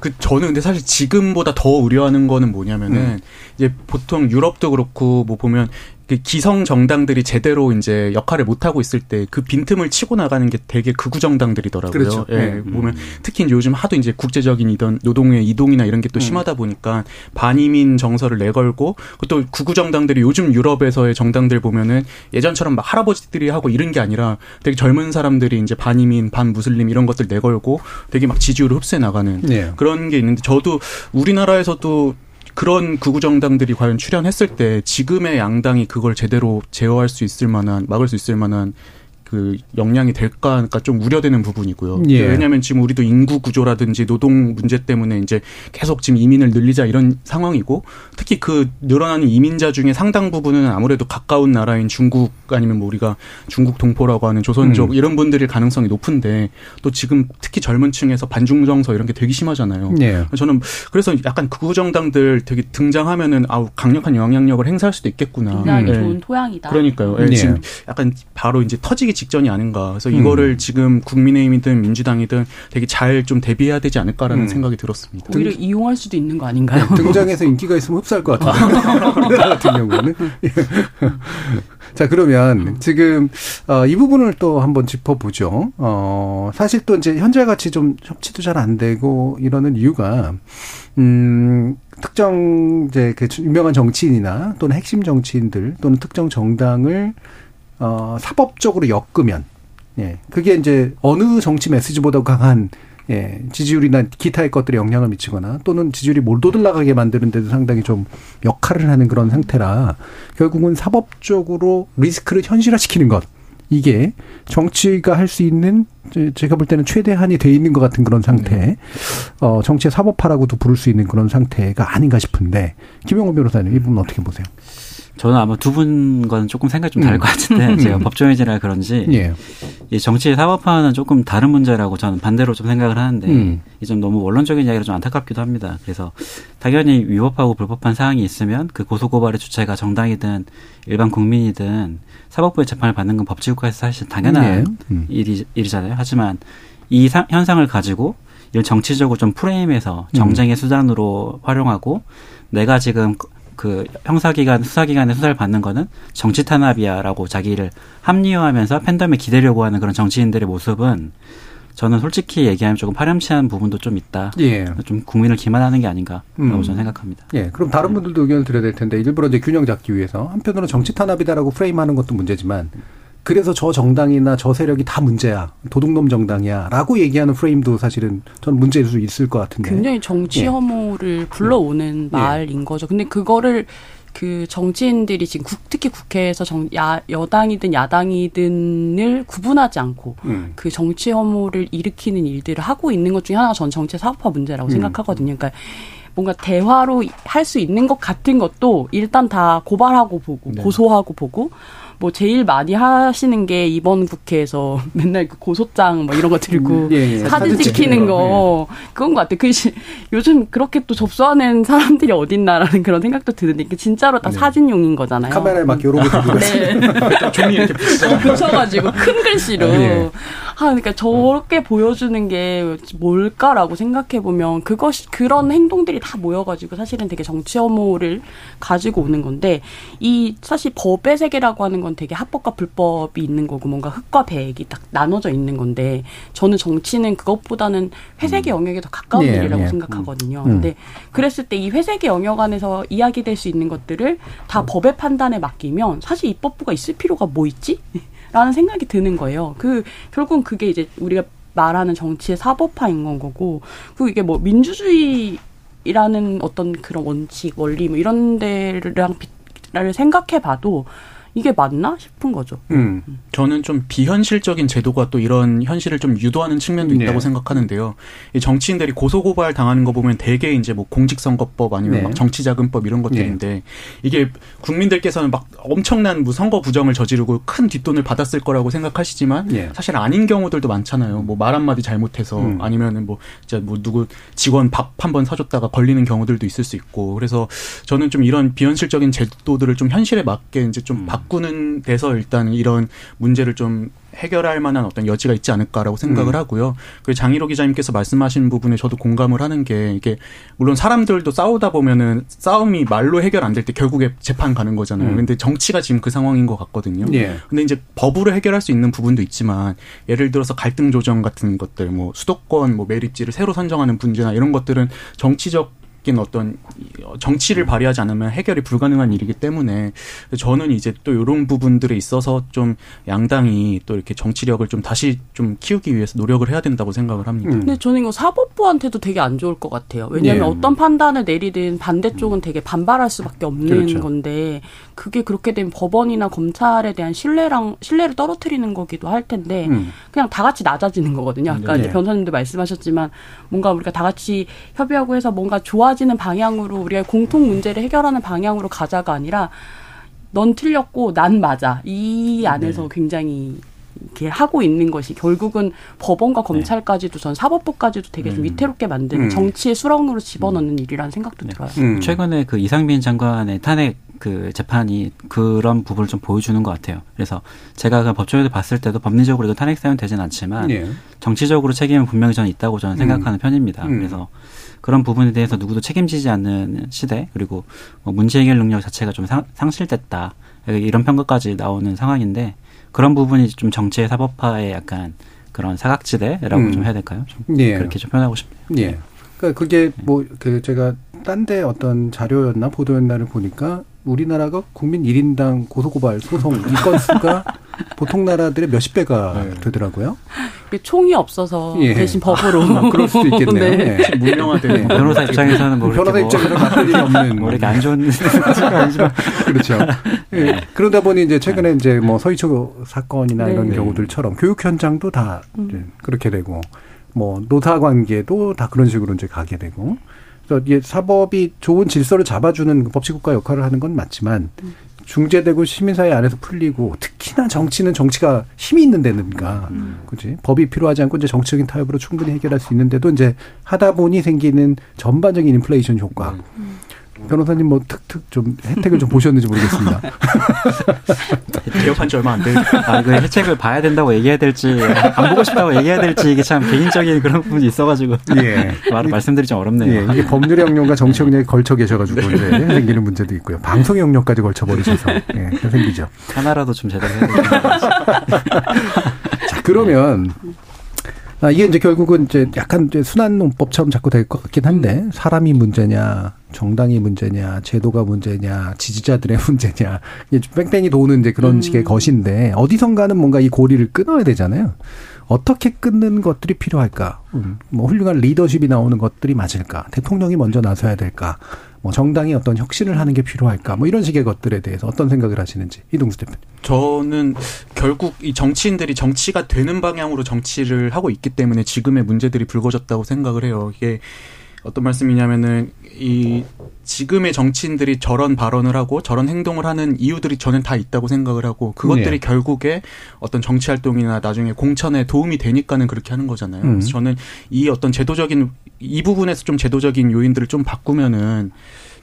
그 저는 근데 사실 지금보다 더 우려하는 거는 뭐냐면은 음. 이제 보통 유럽도 그렇고 뭐 보면 그 기성 정당들이 제대로 이제 역할을 못 하고 있을 때 그 빈틈을 치고 나가는 게 되게 극우 정당들이더라고요. 그렇죠. 예, 네. 보면 특히 요즘 하도 이제 국제적인 이던 노동의 이동이나 이런 게또 음. 심하다 보니까 반이민 정서를 내걸고 또 극우 정당들이 요즘 유럽에서의 정당들 보면은 예전처럼 막 할아버지들이 하고 이런 게 아니라 되게 젊은 사람들이 이제 반이민, 반무슬림 이런 것들 내걸고 되게 막 지지율을 흡수해 나가는 네. 그런 게 있는데 저도 우리나라에서도 그런 극우 정당들이 과연 출연했을 때 지금의 양당이 그걸 제대로 제어할 수 있을 만한 막을 수 있을 만한 그 역량이 될까가 좀 우려되는 부분이고요. 예. 왜냐하면 지금 우리도 인구 구조라든지 노동 문제 때문에 이제 계속 지금 이민을 늘리자 이런 상황이고 특히 그 늘어나는 이민자 중에 상당 부분은 아무래도 가까운 나라인 중국 아니면 뭐 우리가 중국 동포라고 하는 조선족 음. 이런 분들일 가능성이 높은데 또 지금 특히 젊은 층에서 반중 정서 이런 게 되게 심하잖아요. 예. 저는 그래서 약간 극우 정당들 되게 등장하면은 아우 강력한 영향력을 행사할 수도 있겠구나. 굉장히 네. 좋은 토양이다. 그러니까요. 네. 지금 약간 바로 이제 터지기 직전이 아닌가. 그래서 이거를 음. 지금 국민의힘이든 민주당이든 되게 잘 좀 대비해야 되지 않을까라는 음. 생각이 들었습니다. 오히려 등, 이용할 수도 있는 거 아닌가요? 네, 등장해서 인기가 있으면 흡수할 것 같아요. 우리나라 같은 경우는. 자, 그러면 지금, 어, 이 부분을 또 한번 짚어보죠. 어, 사실 또 이제 현재 같이 좀 협치도 잘 안 되고 이러는 이유가, 음, 특정 이제 그 유명한 정치인이나 또는 핵심 정치인들 또는 특정 정당을 어, 사법적으로 엮으면, 예, 그게 이제 어느 정치 메시지보다 강한 예, 지지율이나 기타의 것들에 영향을 미치거나 또는 지지율이 몰도 들나가게 만드는 데도 상당히 좀 역할을 하는 그런 상태라 결국은 사법적으로 리스크를 현실화시키는 것. 이게 정치가 할 수 있는 제가 볼 때는 최대한이 돼 있는 것 같은 그런 상태, 네. 어 정치의 사법화라고도 부를 수 있는 그런 상태가 아닌가 싶은데 김영호 변호사님 이 부분 어떻게 보세요? 저는 아마 두 분과는 조금 생각이 좀 다를 음. 것 같은데 음. 제가 법조인이라 그런지 예. 이 정치의 사법화는 조금 다른 문제라고 저는 반대로 좀 생각을 하는데 음. 이좀 너무 원론적인 이야기라 좀 안타깝기도 합니다. 그래서 당연히 위법하고 불법한 사항이 있으면 그 고소고발의 주체가 정당이든 일반 국민이든 사법부의 재판을 받는 건 법치국가에서 사실 당연한 예. 음. 일이, 일이잖아요. 하지만 이 사, 현상을 가지고 이런 정치적으로 좀 프레임에서 정쟁의 음. 수단으로 활용하고 내가 지금 그 형사기관, 수사기관에 수사를 받는 거는 정치 탄압이야라고 자기를 합리화하면서 팬덤에 기대려고 하는 그런 정치인들의 모습은 저는 솔직히 얘기하면 조금 파렴치한 부분도 좀 있다. 예. 좀 국민을 기만하는 게 아닌가라고 음. 저는 생각합니다. 예. 그럼 다른 분들도 의견을 드려야 될 텐데 일부러 이제 균형 잡기 위해서 한편으로는 정치 탄압이다라고 프레임하는 것도 문제지만 그래서 저 정당이나 저 세력이 다 문제야. 도둑놈 정당이야. 라고 얘기하는 프레임도 사실은 전 문제일 수 있을 것 같은데. 굉장히 정치 예. 혐오를 불러오는 예. 말인 거죠. 근데 그거를 그 정치인들이 지금 국, 특히 국회에서 정, 야, 여당이든 야당이든을 구분하지 않고 음. 그 정치 혐오를 일으키는 일들을 하고 있는 것 중에 하나가 전 정치 사법화 문제라고 음. 생각하거든요. 그러니까 뭔가 대화로 할 수 있는 것 같은 것도 일단 다 고발하고 보고 네. 고소하고 보고 뭐 제일 많이 하시는 게 이번 국회에서 맨날 그 고소장 뭐 이런 거 들고 음, 예, 예. 사진, 찍히는 거 예. 그건 것 같아. 그 요즘 그렇게 또 접수하는 사람들이 어딨나라는 그런 생각도 드는데 이게 진짜로 다 네. 사진용인 거잖아요. 카메라에 막 이러고 들고 네. 종이 이렇게 붙여가지고 큰 글씨로. 아, 예. 아, 그러니까 저렇게 보여주는 게 뭘까라고 생각해 보면 그것이 그런 행동들이 다 모여가지고 사실은 되게 정치 혐오를 가지고 오는 건데 이 사실 법의 세계라고 하는 건건 되게 합법과 불법이 있는 거고 뭔가 흑과 백이 딱 나눠져 있는 건데 저는 정치는 그것보다는 회색의 음. 영역에 더 가까운 네, 일이라고 네. 생각하거든요. 음. 근데 그랬을 때 이 회색의 영역 안에서 이야기될 수 있는 것들을 다 음. 법의 판단에 맡기면 사실 입법부가 있을 필요가 뭐 있지? 라는 생각이 드는 거예요. 그 결국은 그게 이제 우리가 말하는 정치의 사법화인 건 거고 그 이게 뭐 민주주의 이라는 어떤 그런 원칙, 원리 뭐 이런 데랑 를 생각해 봐도 이게 맞나 싶은 거죠. 음. 저는 좀 비현실적인 제도가 또 이런 현실을 좀 유도하는 측면도 있다고 네. 생각하는데요. 이 정치인들이 고소고발 당하는 거 보면 대개 이제 뭐 공직선거법 아니면 네. 막 정치자금법 이런 것들인데 네. 이게 국민들께서는 막 엄청난 뭐 선거 부정을 저지르고 큰 뒷돈을 받았을 거라고 생각하시지만 네. 사실 아닌 경우들도 많잖아요. 뭐 말 한마디 잘못해서 음. 아니면은 뭐 진짜 뭐 누구 직원 밥 한 번 사줬다가 걸리는 경우들도 있을 수 있고 그래서 저는 좀 이런 비현실적인 제도들을 좀 현실에 맞게 이제 좀 음. 바꾸는 데서 일단 이런 문제를 좀 해결할 만한 어떤 여지가 있지 않을까라고 생각을 음. 하고요. 그 장희로 기자님께서 말씀하신 부분에 저도 공감을 하는 게 이게 물론 사람들도 싸우다 보면은 싸움이 말로 해결 안 될 때 결국에 재판 가는 거잖아요. 음. 근데 정치가 지금 그 상황인 것 같거든요. 예. 근데 이제 법으로 해결할 수 있는 부분도 있지만 예를 들어서 갈등 조정 같은 것들 뭐 수도권 뭐 매립지를 새로 선정하는 문제나 이런 것들은 정치적 적인 어떤 정치를 발휘하지 않으면 해결이 불가능한 일이기 때문에 저는 이제 또 이런 부분들에 있어서 좀 양당이 또 이렇게 정치력을 좀 다시 좀 키우기 위해서 노력을 해야 된다고 생각을 합니다. 근데 저는 이거 사법부한테도 되게 안 좋을 것 같아요. 왜냐하면 네. 어떤 판단을 내리든 반대쪽은 되게 반발할 수밖에 없는 그렇죠. 건데 그게 그렇게 되면 법원이나 검찰에 대한 신뢰랑 신뢰를 떨어뜨리는 거기도 할 텐데 음. 그냥 다 같이 낮아지는 거거든요. 아까 네. 변호사님도 말씀하셨지만 뭔가 우리가 다 같이 협의하고 해서 뭔가 좋아 좋아지는 방향으로 우리가 공통 문제를 해결하는 방향으로 가자가 아니라 넌 틀렸고 난 맞아. 이 안에서 네. 굉장히 이렇게 하고 있는 것이 결국은 법원과 네. 검찰까지도 전 사법부까지도 되게 좀 음. 위태롭게 만드는 음. 정치의 수렁으로 집어넣는 음. 일이라는 생각도 네. 들어요. 음. 최근에 그 이상민 장관의 탄핵 그 재판이 그런 부분을 좀 보여주는 것 같아요. 그래서 제가 그 법조에도 봤을 때도 법리적으로도 탄핵 사유는 되진 않지만 예. 정치적으로 책임은 분명히 저는 있다고 저는 생각하는 음. 편입니다. 음. 그래서 그런 부분에 대해서 누구도 책임지지 않는 시대 그리고 뭐 문제 해결 능력 자체가 좀 상, 상실됐다 이런 평가까지 나오는 상황인데 그런 부분이 좀 정치의 사법화의 약간 그런 사각지대라고 음. 좀 해야 될까요? 좀 예. 그렇게 좀 표현하고 싶네요. 예. 그러니까 그게 뭐 그 제가 딴 데 어떤 자료였나 보도였나를 보니까 우리나라가 국민 1인당 고소고발 소송 이 건 수가 보통 나라들의 몇십 배가 네. 되더라고요. 총이 없어서 예. 대신 법으로. 아, 그럴 수도 있겠네요. 네. 네. 무명화된 네. 변호사 입장에서는 뭐 변호사 입장에서 뭐 맞을 일이 없는 뭐 이렇게 안 좋은 아니지만 그렇죠. 예. 그러다 보니 이제 최근에 이제 뭐 서희초 사건이나 네. 이런 경우들처럼 교육 현장도 다 음. 그렇게 되고 뭐 노사 관계도 다 그런 식으로 이제 가게 되고 그래서 이게 사법이 좋은 질서를 잡아주는 그 법치국가 역할을 하는 건 맞지만 음. 중재되고 시민사회 안에서 풀리고 특히나 정치는 정치가 힘이 있는 데니까 음. 그지 법이 필요하지 않고 이제 정치적인 타협으로 충분히 해결할 수 있는데도 이제 하다 보니 생기는 전반적인 인플레이션 효과 음. 변호사님 뭐 특특 좀 혜택을 좀 보셨는지 모르겠습니다. 개업한 지 얼마 안 돼. 아, 그 혜택을 봐야 된다고 얘기해야 될지 안 보고 싶다고 얘기해야 될지 이게 참 개인적인 그런 부분이 있어가지고 예. 말을 말씀드리기 좀 어렵네요. 예. 이게 법률 영역과 정치 영역에 걸쳐 계셔가지고 네. 이제 생기는 문제도 있고요. 방송 영역까지 걸쳐 버리셔서 예, 생기죠. 하나라도 좀 제대로 해야 자 그러면 아, 이게 이제 결국은 이제 약간 이제 순환 논법처럼 자꾸 될 것 같긴 한데 사람이 문제냐 정당이 문제냐, 제도가 문제냐, 지지자들의 문제냐, 이게 뺑뺑이 도는 이제 그런 음. 식의 것인데 어디선가는 뭔가 이 고리를 끊어야 되잖아요. 어떻게 끊는 것들이 필요할까? 음. 뭐 훌륭한 리더십이 나오는 것들이 맞을까? 대통령이 먼저 나서야 될까? 뭐 정당이 어떤 혁신을 하는 게 필요할까? 뭐 이런 식의 것들에 대해서 어떤 생각을 하시는지 이동수 대표님. 저는 결국 이 정치인들이 정치가 되는 방향으로 정치를 하고 있기 때문에 지금의 문제들이 불거졌다고 생각을 해요. 이게 어떤 말씀이냐면은 이 지금의 정치인들이 저런 발언을 하고 저런 행동을 하는 이유들이 저는 다 있다고 생각을 하고 그것들이 네. 결국에 어떤 정치 활동이나 나중에 공천에 도움이 되니까는 그렇게 하는 거잖아요. 음. 그래서 저는 이 어떤 제도적인 이 부분에서 좀 제도적인 요인들을 좀 바꾸면은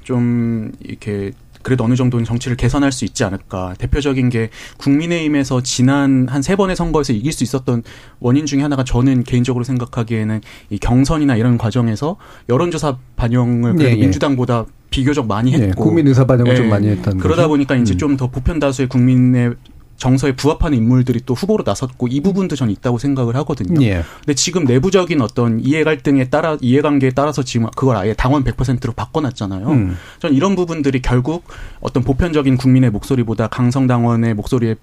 좀 이렇게 그래도 어느 정도는 정치를 개선할 수 있지 않을까. 대표적인 게 국민의힘에서 지난 한 세 번의 선거에서 이길 수 있었던 원인 중에 하나가 저는 개인적으로 생각하기에는 이 경선이나 이런 과정에서 여론조사 반영을 네, 예. 민주당보다 비교적 많이 했고 네, 국민 의사 반영을 예. 좀 많이 했던 그러다 거죠? 보니까 이제 음. 좀더 보편 다수의 국민의 정서에 부합하는 인물들이 또 후보로 나섰고 이 부분도 저는 있다고 생각을 하거든요. 예. 근데 지금 내부적인 어떤 이해 갈등에 따라 이해 관계에 따라서 지금 그걸 아예 당원 100%로 바꿔놨잖아요. 음. 저는 이런 부분들이 결국 어떤 보편적인 국민의 목소리보다 강성 당원의 목소리에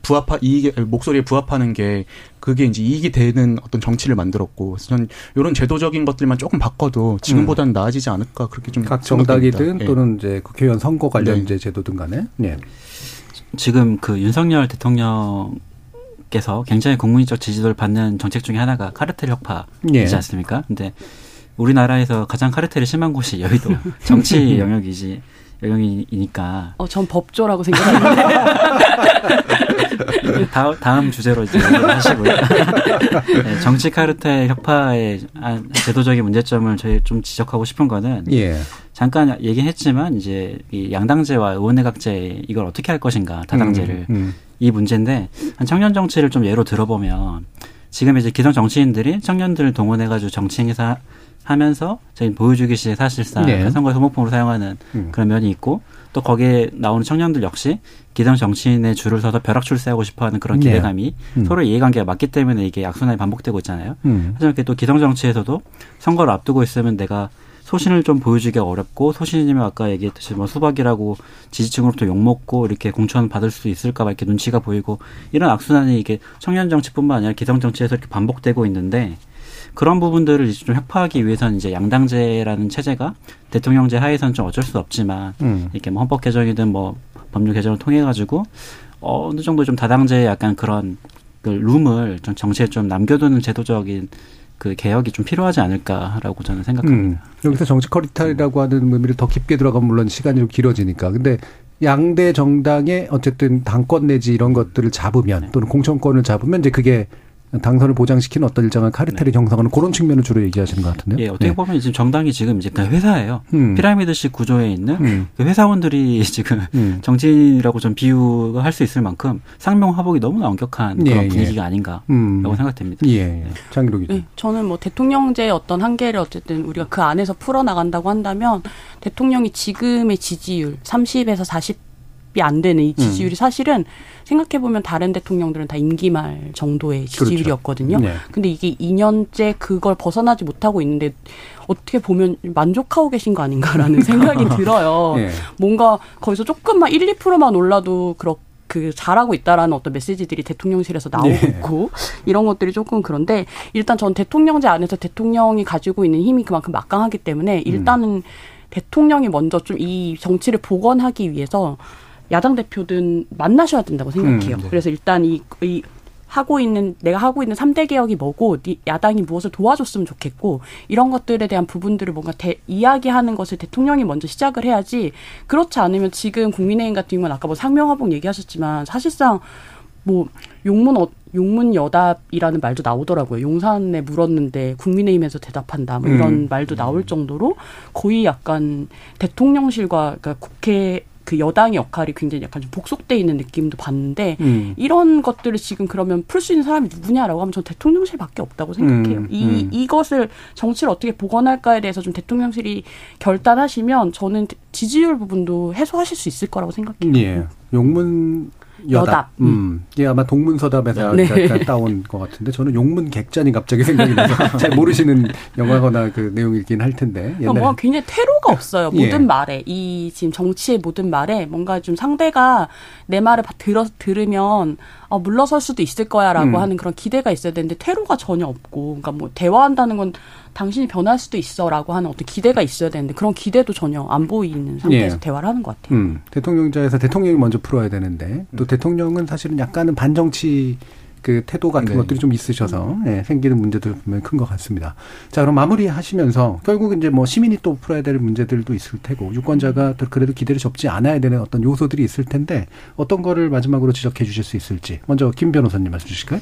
부합하 이익 목소리에 부합하는 게 그게 이제 이익이 되는 어떤 정치를 만들었고 저는 이런 제도적인 것들만 조금 바꿔도 지금보다는 음. 나아지지 않을까 그렇게 좀 각 정당이든 예. 또는 이제 국회의원 선거 관련 네. 제도든 간에 예. 지금 그 윤석열 대통령께서 굉장히 국민적 지지도를 받는 정책 중에 하나가 카르텔 혁파이지 예. 않습니까? 근데 우리나라에서 가장 카르텔이 심한 곳이 여의도 정치 영역이지 영역이니까. 어, 전 법조라고 생각했는데. 다음, 다음 주제로 이제 하시고요. 네, 정치 카르텔 혁파의 제도적인 문제점을 저희 좀 지적하고 싶은 거는 예. 잠깐 얘기했지만 이제 이 양당제와 의원내각제 이걸 어떻게 할 것인가 다당제를 음, 음. 이 문제인데 한 청년 정치를 좀 예로 들어보면 지금 이제 기성 정치인들이 청년들을 동원해가지고 정치 행사 하면서 저희 보여주기식 사실상 네. 선거 소모품으로 사용하는 음. 그런 면이 있고 또 거기에 나오는 청년들 역시 기성 정치인의 줄을 서서 벼락 출세하고 싶어하는 그런 네. 기대감이 네. 음. 서로 이해관계가 맞기 때문에 이게 악순환이 반복되고 있잖아요. 음. 하지만 또 기성 정치에서도 선거를 앞두고 있으면 내가 소신을 좀 보여주기가 어렵고 소신이면 아까 얘기했듯이 뭐 수박이라고 지지층으로부터 욕먹고 이렇게 공천 받을 수 있을까 봐 이렇게 눈치가 보이고 이런 악순환이 이게 청년 정치뿐만 아니라 기성 정치에서 이렇게 반복되고 있는데 그런 부분들을 좀 혁파하기 위해서는 이제 양당제라는 체제가 대통령제 하에서는 좀 어쩔 수 없지만 음. 이렇게 뭐 헌법 개정이든 뭐 법률 개정을 통해 가지고 어느 정도 좀 다당제 약간 그런 그 룸을 좀 정치에 좀 남겨두는 제도적인 그 개혁이 좀 필요하지 않을까라고 저는 생각합니다. 음. 여기서 정치 커리탈이라고 하는 의미를 더 깊게 들어가면 물론 시간이 좀 길어지니까. 근데 양대 정당의 어쨌든 당권 내지 이런 것들을 잡으면 네. 또는 공천권을 잡으면 이제 그게 당선을 보장시키는 어떤 일정한 카르텔이 네. 형성하는 그런 측면을 주로 얘기하시는 것 같은데요. 예, 어떻게 네. 보면 지금 정당이 지금 이제 그냥 회사예요. 음. 피라미드식 구조에 있는 음. 그 회사원들이 지금 음. 정치인이라고 좀 비유할 수 있을 만큼 상명하복이 너무나 엄격한 그런 예, 예. 분위기가 예. 아닌가라고 음. 생각됩니다. 예, 예. 장기록 기 네, 저는 뭐 대통령제의 어떤 한계를 어쨌든 우리가 그 안에서 풀어 나간다고 한다면 대통령이 지금의 지지율 30에서 40 안 되는 이 지지율이 음. 사실은 생각해 보면 다른 대통령들은 다 임기 말 정도의 그렇죠. 지지율이었거든요. 그렇죠. 네. 근데 이게 2년째 그걸 벗어나지 못하고 있는데 어떻게 보면 만족하고 계신 거 아닌가라는 생각이 들어요. 네. 뭔가 거기서 조금만 1, 2%만 올라도 그렇게 그 잘하고 있다라는 어떤 메시지들이 대통령실에서 나오고 네. 있고 이런 것들이 조금 그런데 일단 전 대통령제 안에서 대통령이 가지고 있는 힘이 그만큼 막강하기 때문에 일단은 음. 대통령이 먼저 좀 이 정치를 복원하기 위해서 야당 대표든 만나셔야 된다고 생각해요. 음, 네. 그래서 일단 이, 이 하고 있는 내가 하고 있는 3대 개혁이 뭐고 야당이 무엇을 도와줬으면 좋겠고 이런 것들에 대한 부분들을 뭔가 대, 이야기하는 것을 대통령이 먼저 시작을 해야지 그렇지 않으면 지금 국민의힘 같은 경우는 아까 뭐 상명하복 얘기하셨지만 사실상 뭐 용문 어, 용문 여답이라는 말도 나오더라고요. 용산에 물었는데 국민의힘에서 대답한다. 뭐 이런 음. 말도 나올 정도로 거의 약간 대통령실과 그러니까 국회 그 여당의 역할이 굉장히 약간 좀 복속돼 있는 느낌도 봤는데 음. 이런 것들을 지금 그러면 풀 수 있는 사람이 누구냐라고 하면 전 대통령실밖에 없다고 생각해요. 음. 이 음. 이것을 정치를 어떻게 복원할까에 대해서 좀 대통령실이 결단하시면 저는 지지율 부분도 해소하실 수 있을 거라고 생각해요. 예. 용문 여답. 음. 음. 이게 아마 동문서답에서 네. 따온 것 같은데 저는 용문 객잔이 갑자기 생각이 나서 잘 모르시는 영화거나 그 내용이긴 할 텐데. 옛날에. 뭐 굉장히 퇴로가 없어요. 예. 모든 말에 이 지금 정치의 모든 말에 뭔가 좀 상대가 내 말을 들어 들으면 어, 물러설 수도 있을 거야라고 음. 하는 그런 기대가 있어야 되는데 퇴로가 전혀 없고, 그러니까 뭐 대화한다는 건 당신이 변할 수도 있어라고 하는 어떤 기대가 있어야 되는데 그런 기대도 전혀 안 보이는 상태에서 예. 대화를 하는 것 같아요. 음. 대통령자에서 대통령이 먼저 풀어야 되는데 또 음. 대통령은 사실은 약간은 반정치 그 태도 같은 네. 것들이 좀 있으셔서 네, 생기는 문제들 보면 큰것 같습니다. 자 그럼 마무리 하시면서 결국 이제 뭐 시민이 또 풀어야 될 문제들도 있을 테고 유권자가 그래도 기대를 접지 않아야 되는 어떤 요소들이 있을 텐데 어떤 거를 마지막으로 지적해 주실 수 있을지 먼저 김 변호사님 말씀 주실까요?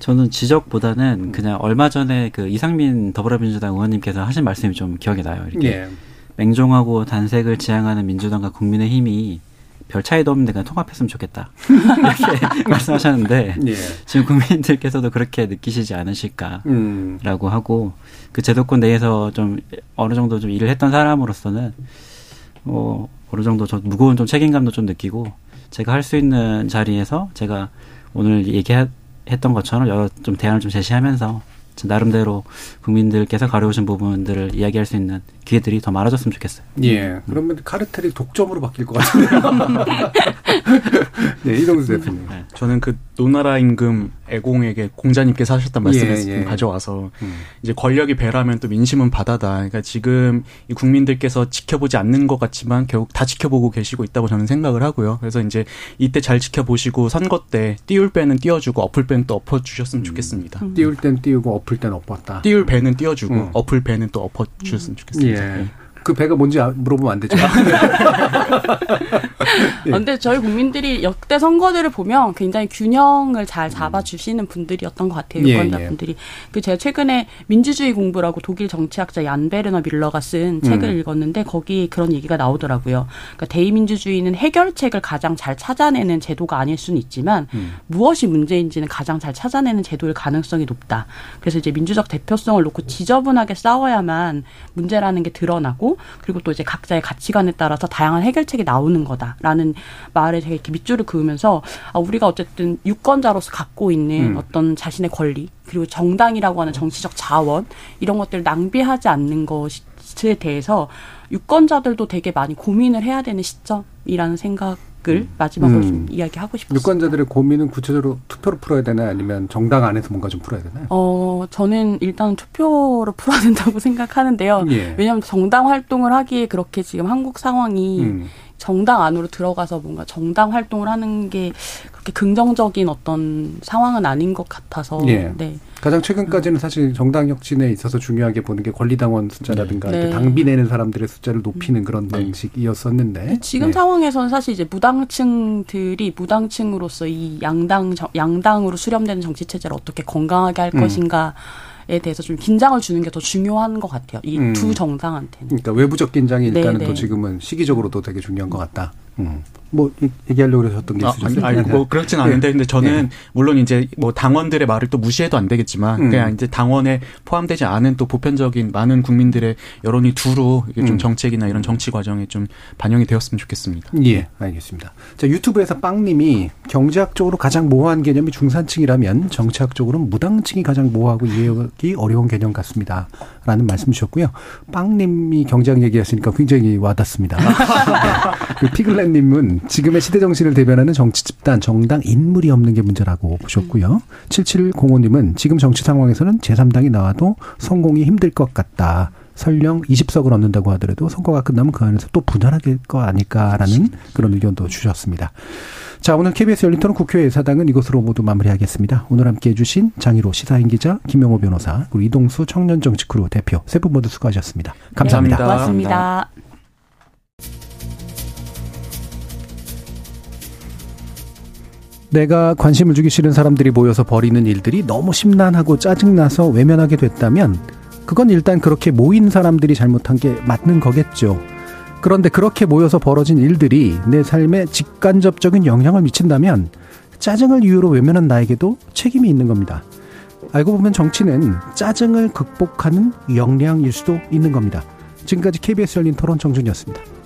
저는 지적보다는 그냥 얼마 전에 그 이상민 더불어민주당 의원님께서 하신 말씀이 좀 기억이 나요. 이렇게 예. 맹종하고 단색을 지향하는 민주당과 국민의힘이 별 차이도 없는데 그냥 통합했으면 좋겠다. 이렇게 말씀하셨는데 예. 지금 국민들께서도 그렇게 느끼시지 않으실까라고 음. 하고 그 제도권 내에서 좀 어느 정도 좀 일을 했던 사람으로서는 뭐 어느 정도 좀 무거운 좀 책임감도 좀 느끼고 제가 할 수 있는 자리에서 제가 오늘 얘기했 했던 것처럼 여러 좀 대안을 좀 제시하면서 나름대로 국민들께서 가려우신 부분들을 이야기할 수 있는 기회들이 더 많아졌으면 좋겠어요. 예. 그러면 카르텔이 독점으로 바뀔 것 같은데요. 네, 이동수 대표님. 네. 저는 그 노나라 임금 애공에게 공자님께서 하셨던 말씀을 예, 예. 가져와서 음. 이제 권력이 배라면 또 민심은 바다다. 그러니까 지금 이 국민들께서 지켜보지 않는 것 같지만 결국 다 지켜보고 계시고 있다고 저는 생각을 하고요. 그래서 이제 이때 잘 지켜보시고 선거 때 띄울 배는 띄워주고 엎을 배는 또 엎어주셨으면 음. 좋겠습니다. 음. 띄울 땐 띄우고 엎을 땐 엎었다. 띄울 배는 띄워주고 음. 엎을 배는 또 엎어주셨으면 좋겠습니다. 예. Yeah. 그 배가 뭔지 아, 물어보면 안 되죠. 예. 근데 저희 국민들이 역대 선거들을 보면 굉장히 균형을 잘 음. 잡아주시는 분들이었던 것 같아요. 예, 유권자분들이. 예, 예. 그 제가 최근에 민주주의 공부라고 독일 정치학자 얀 베르너 밀러가 쓴 책을 음. 읽었는데 거기 그런 얘기가 나오더라고요. 그러니까 대의민주주의는 해결책을 가장 잘 찾아내는 제도가 아닐 수는 있지만 음. 무엇이 문제인지는 가장 잘 찾아내는 제도일 가능성이 높다. 그래서 이제 민주적 대표성을 놓고 지저분하게 싸워야만 문제라는 게 드러나고 그리고 또 이제 각자의 가치관에 따라서 다양한 해결책이 나오는 거다라는 말에 되게 이렇게 밑줄을 그으면서 아, 우리가 어쨌든 유권자로서 갖고 있는 음. 어떤 자신의 권리 그리고 정당이라고 하는 정치적 자원 이런 것들을 낭비하지 않는 것에 대해서 유권자들도 되게 많이 고민을 해야 되는 시점이라는 생각 을 음. 마지막으로 음. 좀 이야기하고 싶습니다 유권자들의 고민은 구체적으로 투표로 풀어야 되나요? 아니면 정당 안에서 뭔가 좀 풀어야 되나요? 어, 저는 일단 투표로 풀어야 된다고 생각하는데요. 예. 왜냐하면 정당 활동을 하기에 그렇게 지금 한국 상황이 음. 정당 안으로 들어가서 뭔가 정당 활동을 하는 게 그렇게 긍정적인 어떤 상황은 아닌 것 같아서. 예. 네. 가장 최근까지는 사실 정당 혁신에 있어서 중요하게 보는 게 권리당원 숫자라든가 네. 당비 내는 사람들의 숫자를 높이는 그런 네. 방식이었었는데 지금 네. 상황에서는 사실 이제 무당층들이 무당층으로서 이 양당 양당으로 수렴되는 정치 체제를 어떻게 건강하게 할 음. 것인가. 에 대해서 좀 긴장을 주는 게 더 중요한 것 같아요. 이두 음. 정당한테는. 그러니까 외부적 긴장이 일단은 네, 또 네. 지금은 시기적으로도 되게 중요한 것 같다. 음. 뭐 얘기하려고 그러셨던 게 아, 있으셨어요? 아니, 뭐 그렇진 않은데 예. 근데 저는 예. 물론 이제 뭐 당원들의 말을 또 무시해도 안 되겠지만 음. 그냥 이제 당원에 포함되지 않은 또 보편적인 많은 국민들의 여론이 두루 이게 좀 음. 정책이나 이런 정치 과정에 좀 반영이 되었으면 좋겠습니다. 예, 알겠습니다. 자 유튜브에서 빵님이 경제학적으로 가장 모호한 개념이 중산층이라면 정치학적으로는 무당층이 가장 모호하고 이해하기 어려운 개념 같습니다.라는 말씀 주셨고요. 빵님이 경제학 얘기하시니까 굉장히 와닿습니다. 그 피글렛님은 지금의 시대 정신을 대변하는 정치 집단, 정당 인물이 없는 게 문제라고 보셨고요. 7705님은 지금 정치 상황에서는 제3당이 나와도 성공이 힘들 것 같다. 설령 20석을 얻는다고 하더라도 선거가 끝나면 그 안에서 또 분열하게 거 아닐까라는 그런 의견도 주셨습니다. 자, 오늘 KBS 열린 토론 국회 의사당은 이것으로 모두 마무리하겠습니다. 오늘 함께 해주신 장희로 시사인 기자, 김영호 변호사, 그리고 이동수 청년정치크루 대표 세 분 모두 수고하셨습니다. 감사합니다. 네, 고맙습니다. 내가 관심을 주기 싫은 사람들이 모여서 벌이는 일들이 너무 심란하고 짜증나서 외면하게 됐다면 그건 일단 그렇게 모인 사람들이 잘못한 게 맞는 거겠죠. 그런데 그렇게 모여서 벌어진 일들이 내 삶에 직간접적인 영향을 미친다면 짜증을 이유로 외면한 나에게도 책임이 있는 겁니다. 알고 보면 정치는 짜증을 극복하는 역량일 수도 있는 겁니다. 지금까지 KBS 열린 토론 정준이었습니다.